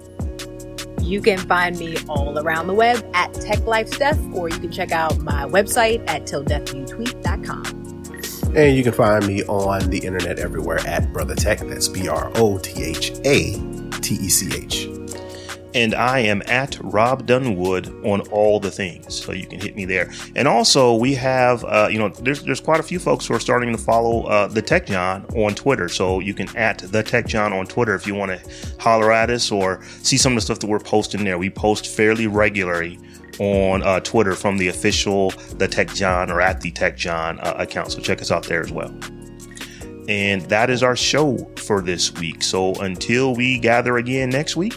You can find me all around the web at Tech Life Steph, or you can check out my website at tilldeathyouTweet.com. And you can find me on the internet everywhere at BrothaTech. That's B R O T H A T E C H and I am at Rob Dunwood on all the things, so you can hit me there. And also, we have, uh, you know, there's there's quite a few folks who are starting to follow uh, the Tech Jawn on Twitter, so you can at the Tech Jawn on Twitter if you want to holler at us or see some of the stuff that we're posting there. We post fairly regularly on uh, Twitter from the official the Tech Jawn or at the Tech Jawn uh, account, so check us out there as well. And that is our show for this week. So until we gather again next week,